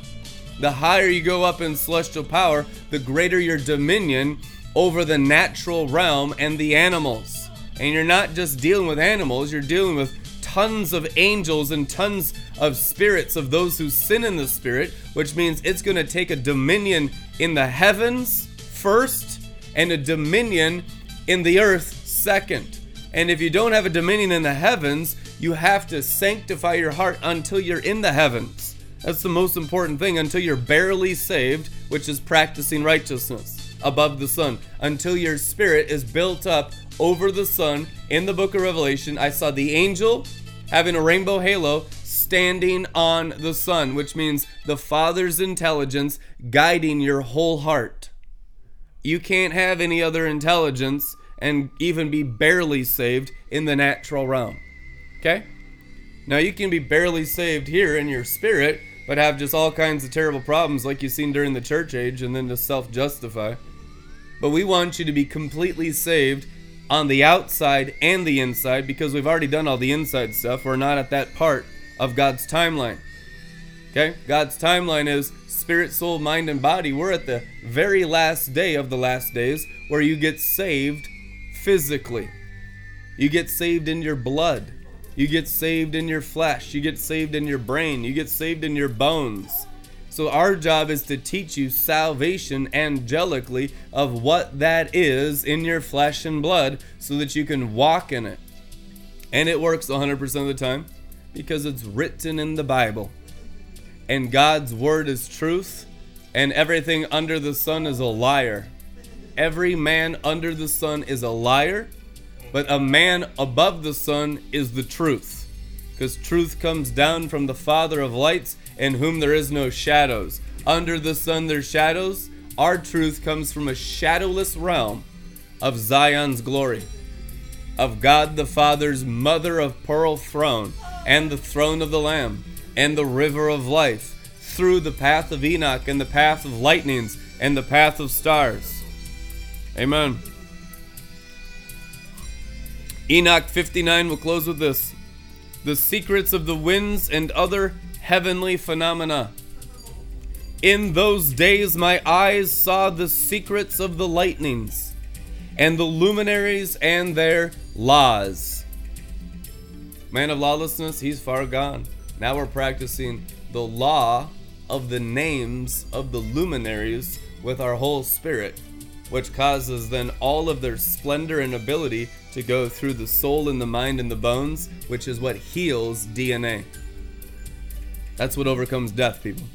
The higher you go up in celestial power, the greater your dominion over the natural realm and the animals. And you're not just dealing with animals, you're dealing with tons of angels and tons of spirits of those who sin in the spirit, which means it's going to take a dominion in the heavens first and a dominion in the earth second. And if you don't have a dominion in the heavens, you have to sanctify your heart until you're in the heavens. That's the most important thing until you're barely saved, which is practicing righteousness above the sun. Until your spirit is built up over the sun in the book of Revelation. I saw the angel having a rainbow halo standing on the sun, which means the Father's intelligence guiding your whole heart. You can't have any other intelligence and even be barely saved in the natural realm. Okay? Now you can be barely saved here in your spirit, but have just all kinds of terrible problems like you've seen during the church age and then just self justify. But we want you to be completely saved on the outside and the inside because we've already done all the inside stuff. We're not at that part of God's timeline. Okay? God's timeline is spirit, soul, mind, and body. We're at the very last day of the last days where you get saved physically. You get saved in your blood. You get saved in your flesh. You get saved in your brain. You get saved in your bones. So, our job is to teach you salvation angelically of what that is in your flesh and blood so that you can walk in it. And it works 100% of the time because it's written in the Bible. And God's word is truth, and everything under the sun is a liar. Every man under the sun is a liar, but a man above the sun is the truth. Because truth comes down from the Father of lights in whom there is no shadows. Under the sun there's shadows. Our truth comes from a shadowless realm of Zion's glory. of God the Father's mother of pearl throne, and the throne of the Lamb, and the river of life, through the path of Enoch, and the path of lightnings, and the path of stars. Amen. Enoch 59 will close with this the secrets of the winds and other heavenly phenomena. In those days my eyes saw the secrets of the lightnings, and the luminaries and their laws. Man of lawlessness, he's far gone. Now we're practicing the law of the names of the luminaries with our whole spirit, which causes then all of their splendor and ability to go through the soul and the mind and the bones, which is what heals DNA. That's what overcomes death, people.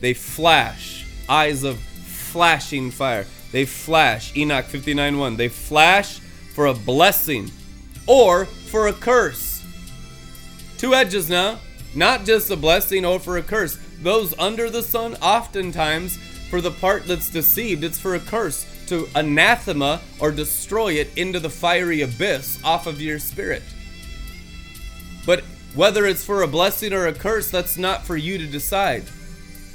They flash, eyes of flashing fire. They flash, Enoch 59 1. They flash for a blessing or for a curse. Two edges now, not just a blessing or for a curse. Those under the sun, oftentimes, for the part that's deceived, it's for a curse to anathema or destroy it into the fiery abyss off of your spirit. But whether it's for a blessing or a curse, that's not for you to decide.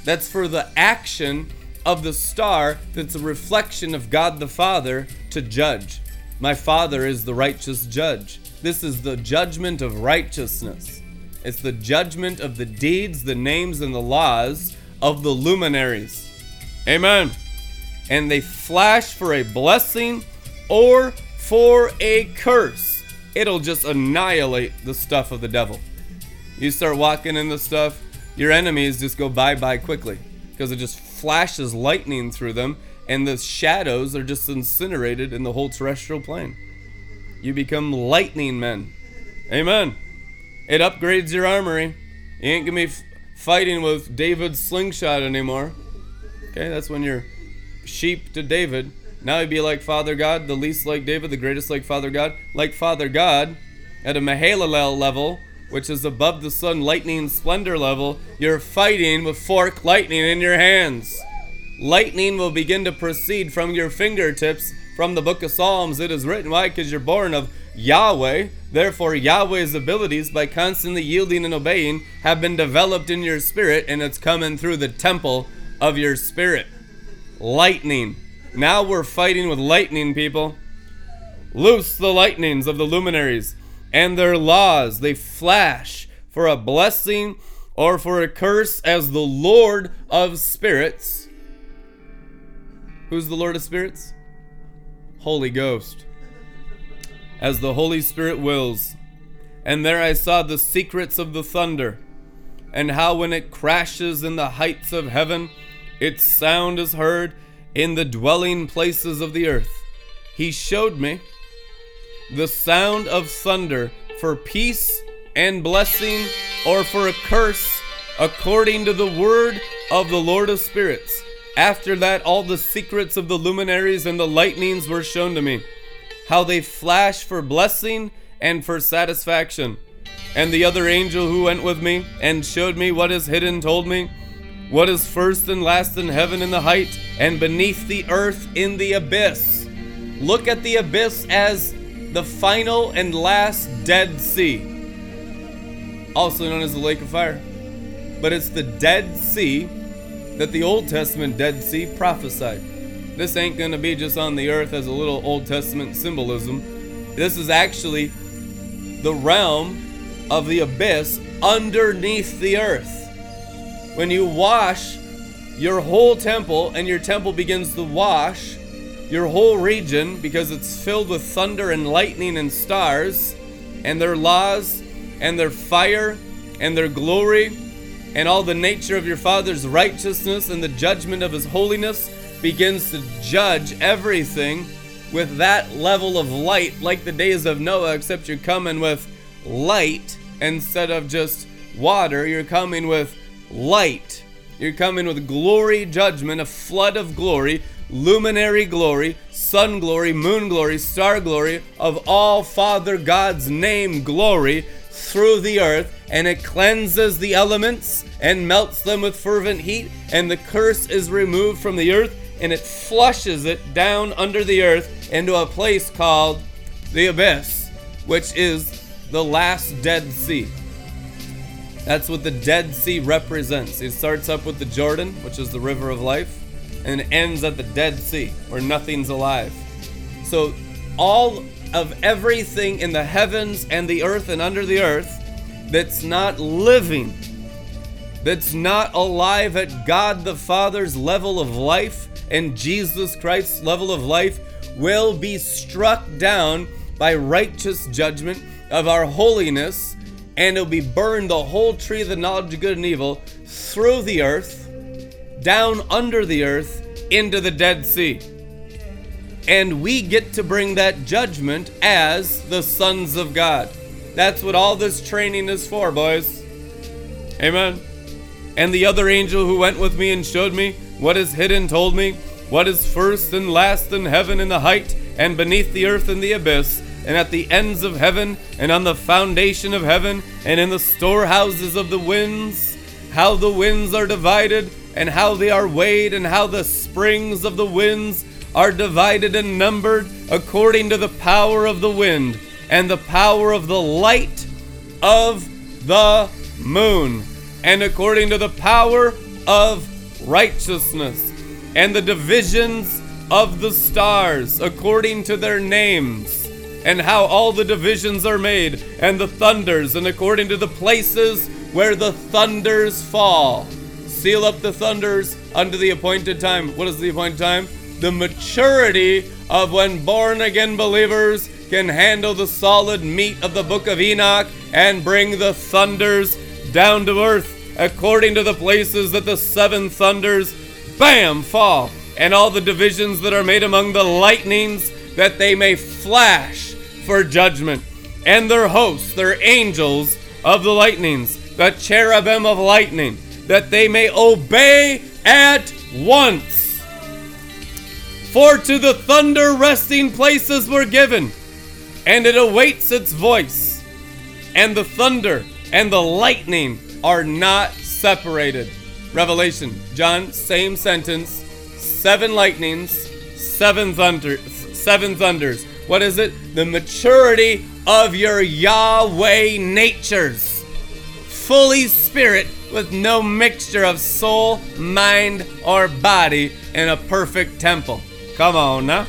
That's for the action of the star that's a reflection of God the Father to judge. My Father is the righteous judge. This is the judgment of righteousness. It's the judgment of the deeds, the names, and the laws of the luminaries. Amen. And they flash for a blessing or for a curse. It'll just annihilate the stuff of the devil. You start walking in the stuff, your enemies just go bye bye quickly because it just flashes lightning through them and the shadows are just incinerated in the whole terrestrial plane. You become lightning men. Amen. It upgrades your armory. You ain't gonna be f- fighting with David's slingshot anymore. Okay, that's when you're sheep to David. Now you'd be like Father God, the least like David, the greatest like Father God. Like Father God, at a Mahalalel level, which is above the sun lightning splendor level, you're fighting with fork lightning in your hands. Lightning will begin to proceed from your fingertips. From the book of Psalms, it is written. Why? Because you're born of Yahweh. Therefore, Yahweh's abilities, by constantly yielding and obeying, have been developed in your spirit, and it's coming through the temple of your spirit. Lightning. Now we're fighting with lightning, people. Loose the lightnings of the luminaries and their laws. They flash for a blessing or for a curse as the Lord of spirits Who's the Lord of Spirits? Holy Ghost. As the Holy Spirit wills. And there I saw the secrets of the thunder, and how when it crashes in the heights of heaven, its sound is heard in the dwelling places of the earth. He showed me the sound of thunder for peace and blessing or for a curse according to the word of the Lord of Spirits. After that, all the secrets of the luminaries and the lightnings were shown to me, how they flash for blessing and for satisfaction. And the other angel who went with me and showed me what is hidden told me, what is first and last in heaven in the height, and beneath the earth in the abyss. Look at the abyss as the final and last Dead Sea, also known as the Lake of Fire. But it's the Dead Sea that the Old Testament Dead Sea prophesied. This ain't going to be just on the earth as a little Old Testament symbolism. This is actually the realm of the abyss underneath the earth. When you wash your whole temple and your temple begins to wash your whole region because it's filled with thunder and lightning and stars and their laws and their fire and their glory and all the nature of your Father's righteousness and the judgment of His holiness begins to judge everything with that level of light, like the days of Noah, except you're coming with light instead of just water. You're coming with light. You're coming with glory, judgment, a flood of glory, luminary glory, sun glory, moon glory, star glory, of all Father God's name glory through the earth, and it cleanses the elements and melts them with fervent heat, and the curse is removed from the earth, and it flushes it down under the earth into a place called the abyss. which is the last Dead Sea. That's what the Dead Sea represents. It starts up with the Jordan, which is the river of life, and ends at the Dead Sea, where nothing's alive. So, all of everything in the heavens and the earth and under the earth that's not living, that's not alive at God the Father's level of life and Jesus Christ's level of life, will be struck down by righteous judgment of our holiness, and it'll be burned the whole tree of the knowledge of good and evil through the earth, down under the earth, into the Dead Sea. And we get to bring that judgment as the sons of God. That's what all this training is for, boys. Amen. And the other angel who went with me and showed me what is hidden told me, what is first and last in heaven in the height, and beneath the earth in the abyss, and at the ends of heaven, and on the foundation of heaven, and in the storehouses of the winds, how the winds are divided, and how they are weighed, and how the springs of the winds are divided and numbered according to the power of the wind, and the power of the light of the moon, and according to the power of righteousness, and the divisions of the stars according to their names, and how all the divisions are made, and the thunders, and according to the places where the thunders fall. Seal up the thunders unto the appointed time. What is the appointed time? The maturity of when born again believers can handle the solid meat of the book of Enoch and bring the thunders down to earth according to the places that the seven thunders, bam, fall, and all the divisions that are made among the lightnings, that they may flash for judgment, and their hosts, their angels of the lightnings, the cherubim of lightning, that they may obey at once. For to the thunder resting places were given, and it awaits its voice, and the thunder and the lightning are not separated. Revelation, John, same sentence, seven lightnings, seven thunder, seven thunders. What is it? The maturity of your Yahweh natures. Fully spirit with no mixture of soul, mind, or body in a perfect temple. Come on now.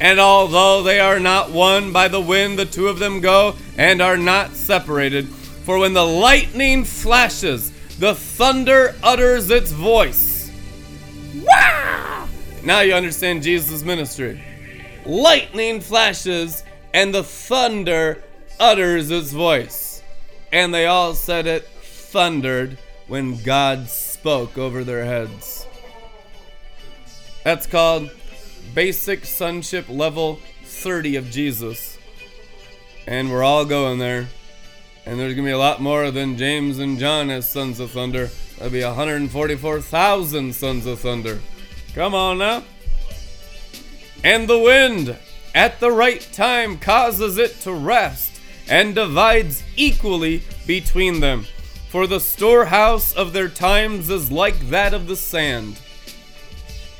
And although they are not one by the wind, the two of them go and are not separated. For when the lightning flashes, the thunder utters its voice. Wow! Now you understand Jesus' ministry. Lightning flashes, and the thunder utters its voice. And they all said it thundered when God spoke over their heads. That's called basic sonship level 30 of Jesus. And we're all going there. And there's going to be a lot more than James and John as sons of thunder. There'll be 144,000 sons of thunder. Come on now. And the wind at the right time causes it to rest and divides equally between them. For the storehouse of their times is like that of the sand.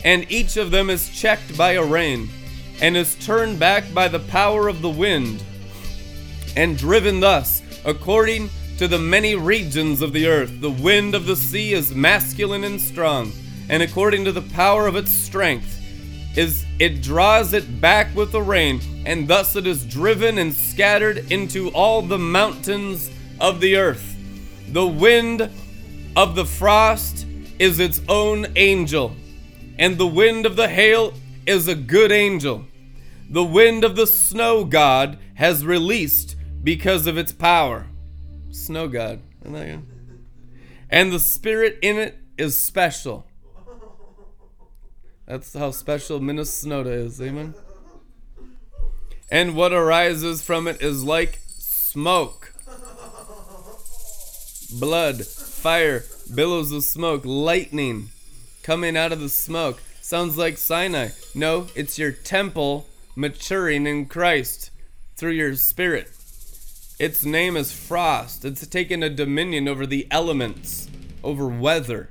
And each of them is checked by a rain, and is turned back by the power of the wind, and driven thus according to the many regions of the earth. The wind of the sea is masculine and strong, and according to the power of its strength, is it draws it back with the rain, and thus it is driven and scattered into all the mountains of the earth. The wind of the frost is its own angel, and the wind of the hail is a good angel. The wind of the snow god has released because of its power. Snow god. And the spirit in it is special. That's how special Minnesota is, amen? And what arises from it is like smoke, blood, fire, billows of smoke, lightning coming out of the smoke. Sounds like Sinai. No, it's your temple maturing in Christ through your spirit. Its name is frost. It's taken a dominion over the elements, over weather.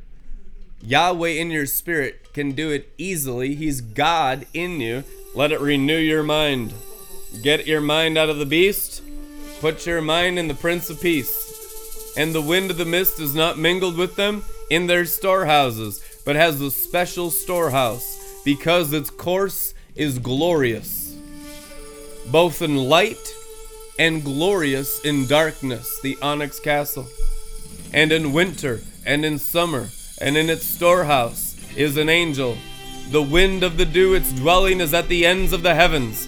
Yahweh in your spirit can do it easily. He's God in you. Let it renew your mind. Get your mind out of the beast Put your mind in the Prince of Peace. And the wind of the mist is not mingled with them in their storehouses, but has a special storehouse, because its course is glorious, both in light and glorious in darkness, the onyx castle. And in winter and in summer, and in its storehouse is an angel. The wind of the dew, its dwelling is at the ends of the heavens,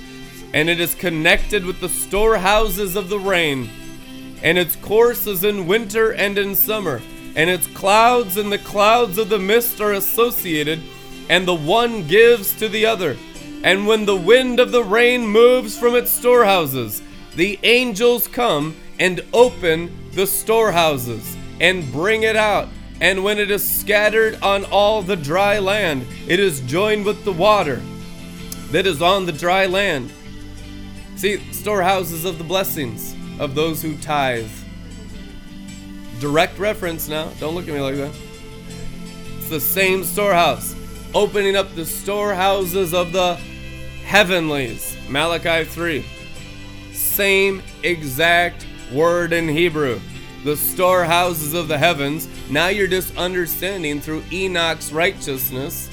and it is connected with the storehouses of the rain. And its course is in winter and in summer, and its clouds and the clouds of the mist are associated, and the one gives to the other. And when the wind of the rain moves from its storehouses, the angels come and open the storehouses and bring it out. And when it is scattered on all the dry land, it is joined with the water that is on the dry land. See, storehouses of the blessings of those who tithe. Direct reference now. Don't look at me like that. It's the same storehouse, opening up the storehouses of the heavenlies. Malachi 3. Same exact word in Hebrew. The storehouses of the heavens. Now you're just understanding through Enoch's righteousness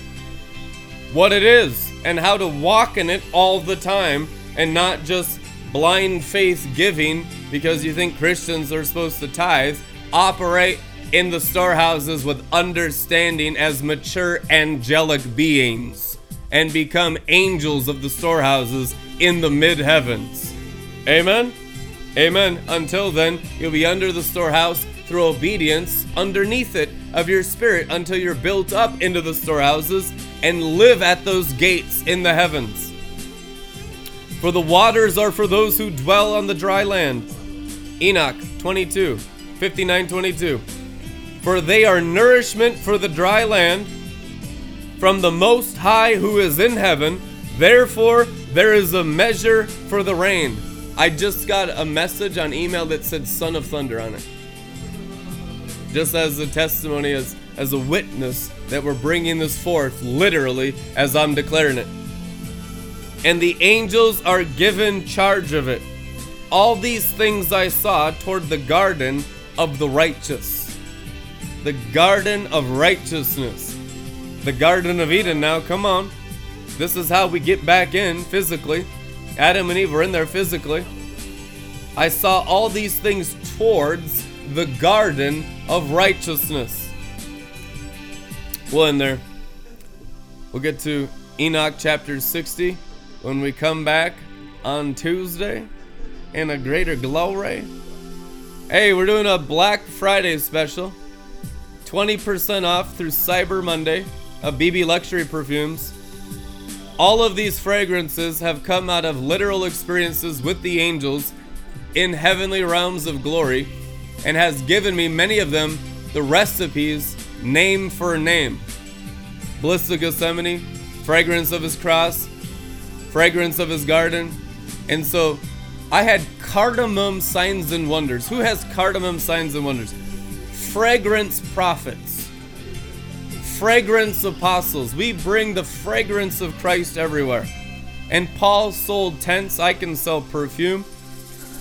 what it is and how to walk in it all the time and not just blind faith giving because you think Christians are supposed to tithe. Operate in the storehouses with understanding as mature angelic beings and become angels of the storehouses in the mid heavens. Amen? Amen. Until then, you'll be under the storehouse through obedience underneath it of your spirit until you're built up into the storehouses and live at those gates in the heavens. For the waters are for those who dwell on the dry land. Enoch 22, 59 22. For they are nourishment for the dry land from the Most High who is in heaven. Therefore, there is a measure for the rain. I just got a message on email that said Son of Thunder on it. Just as a testimony, as, as a witness that we're bringing this forth, literally, as I'm declaring it. And the angels are given charge of it. All these things I saw toward the garden of the righteous. The garden of righteousness. The Garden of Eden now, come on. This is how we get back in physically. Adam and Eve were in there physically. I saw all these things towards the garden of righteousness. We'll end there. We'll get to Enoch chapter 60 when we come back on Tuesday in a greater glory. Hey, we're doing a Black Friday special. 20% off through Cyber Monday of BB Luxury Perfumes. All of these fragrances have come out of literal experiences with the angels in heavenly realms of glory and has given me many of them the recipes name for name. Bliss of Gethsemane, fragrance of his cross, fragrance of his garden. And so I had cardamom signs and wonders. Who has cardamom signs and wonders? Fragrance prophets, fragrance apostles. We bring the fragrance of Christ everywhere. And Paul sold tents. I can sell perfume.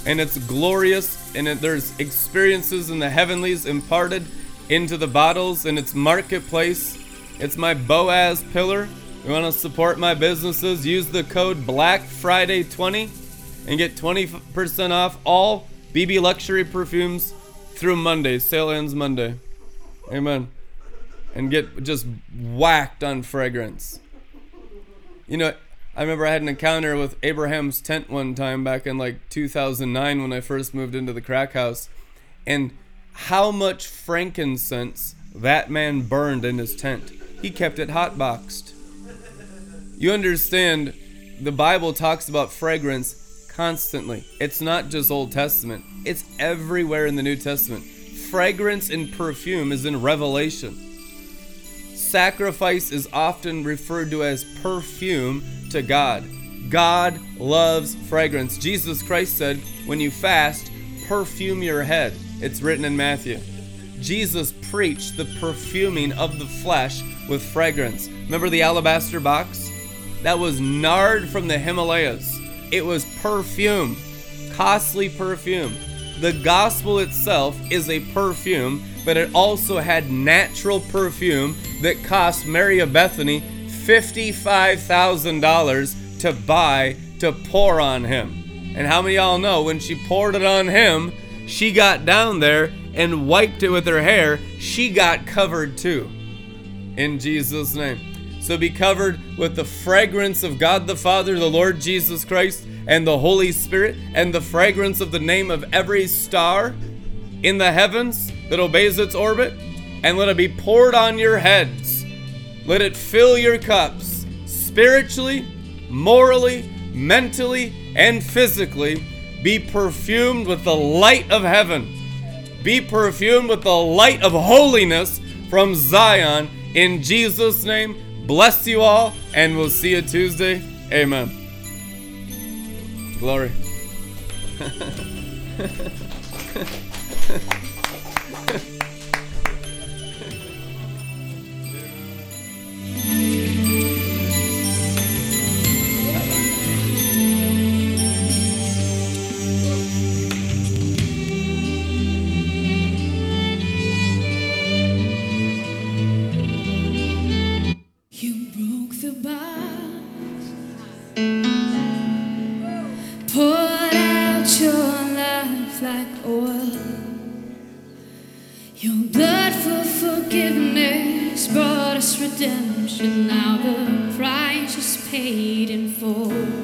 And it's glorious. And it, there's experiences in the heavenlies imparted into the bottles. And it's marketplace. It's my Boaz pillar. You want to support my businesses? Use the code Black Friday 20 and get 20% off all BB Luxury perfumes through Monday. Sale ends Monday. Amen. And get just whacked on fragrance. You know, I remember I had an encounter with Abraham's tent one time back in like 2009 when I first moved into the crack house. And how much frankincense that man burned in his tent. He kept it hot boxed. You understand, the Bible talks about fragrance constantly. It's not just Old Testament, it's everywhere in the New Testament. Fragrance and perfume is in Revelation. Sacrifice is often referred to as perfume to God. God loves fragrance. Jesus Christ said, when you fast, perfume your head. It's written in Matthew. Jesus preached the perfuming of the flesh with fragrance. Remember the alabaster box? That was nard from the Himalayas. It was perfume costly perfume. The gospel itself is a perfume, but it also had natural perfume that cost Mary of Bethany $55,000 to buy to pour on him. And how many y'all know when she poured it on him, she got down there and wiped it with her hair, she got covered too. In Jesus' name. So be covered with the fragrance of God the Father, the Lord Jesus Christ, and the Holy Spirit, and the fragrance of the name of every star in the heavens that obeys its orbit, and let it be poured on your heads. Let it fill your cups spiritually, morally, mentally, and physically. Be perfumed with the light of heaven. Be perfumed with the light of holiness from Zion. In Jesus' name, bless you all, and we'll see you Tuesday. Amen. Glory. paid in full.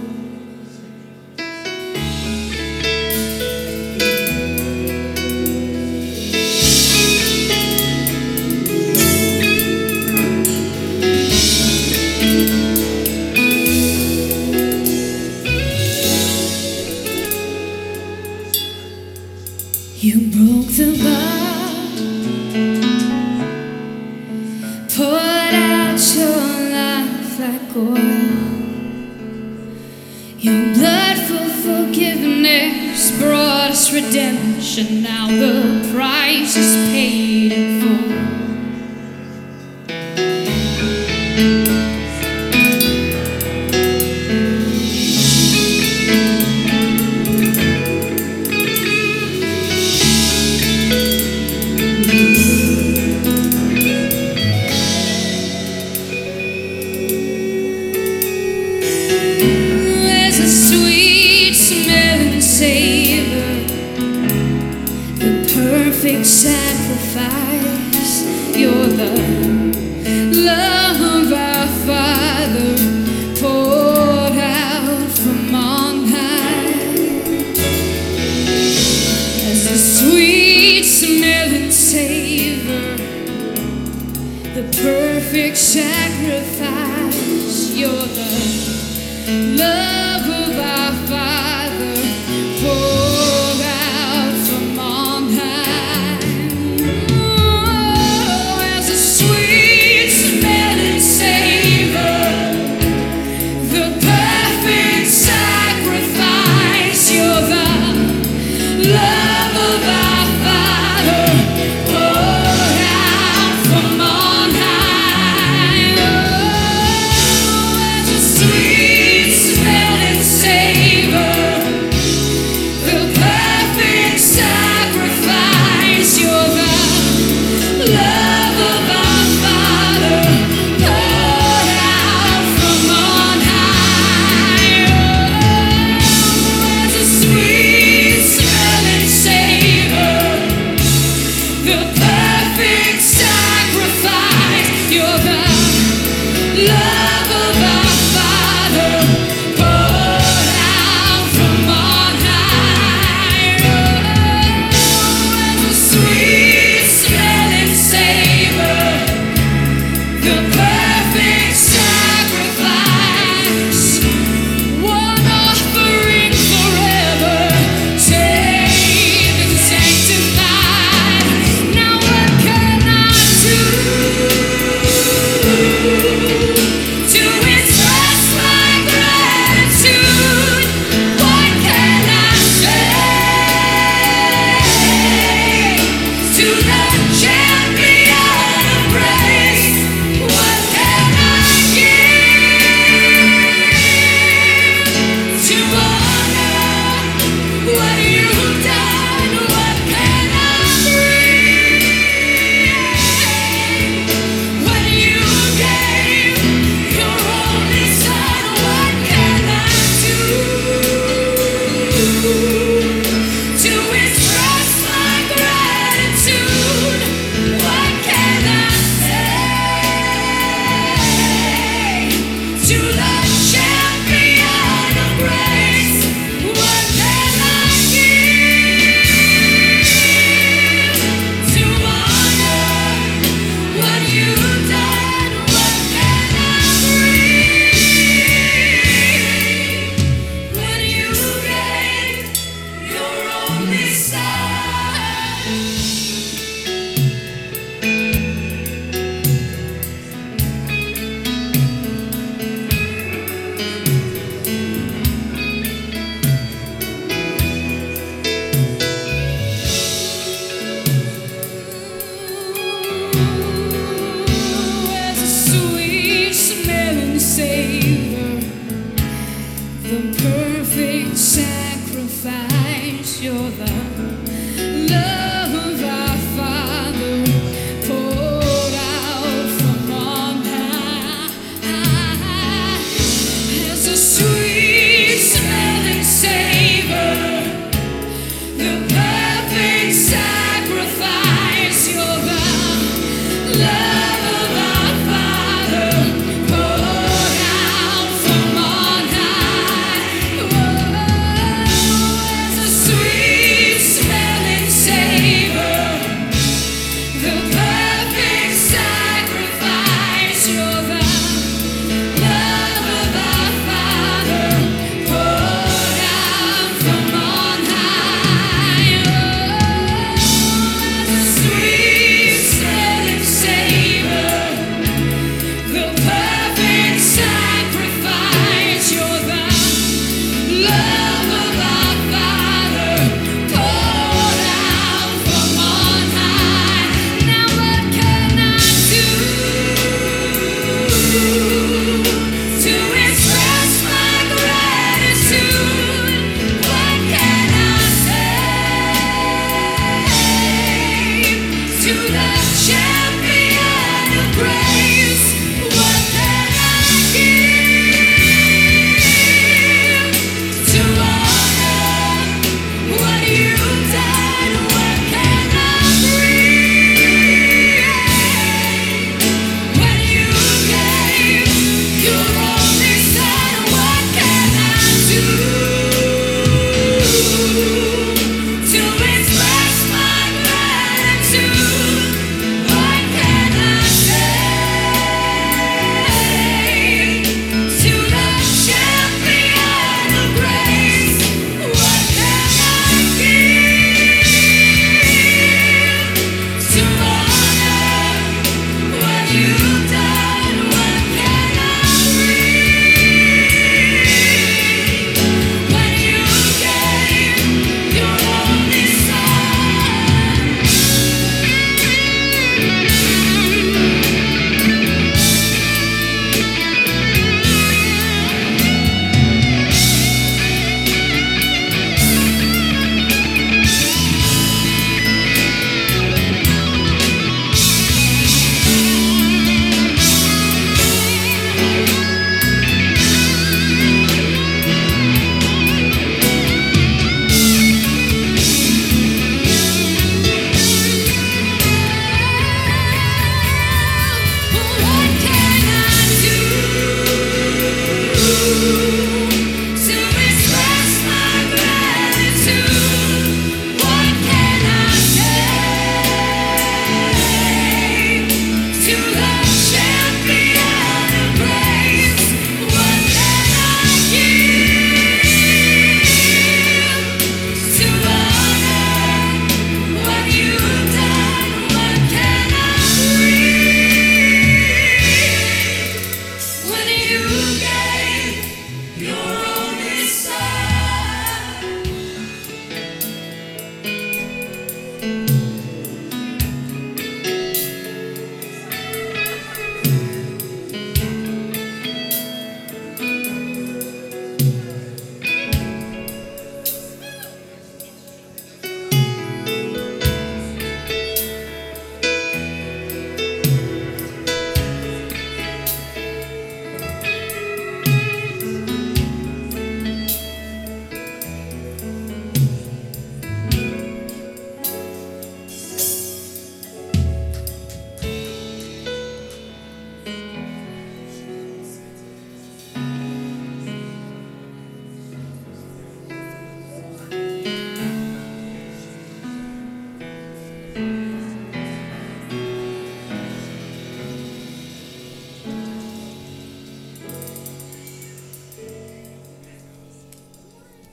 You're the love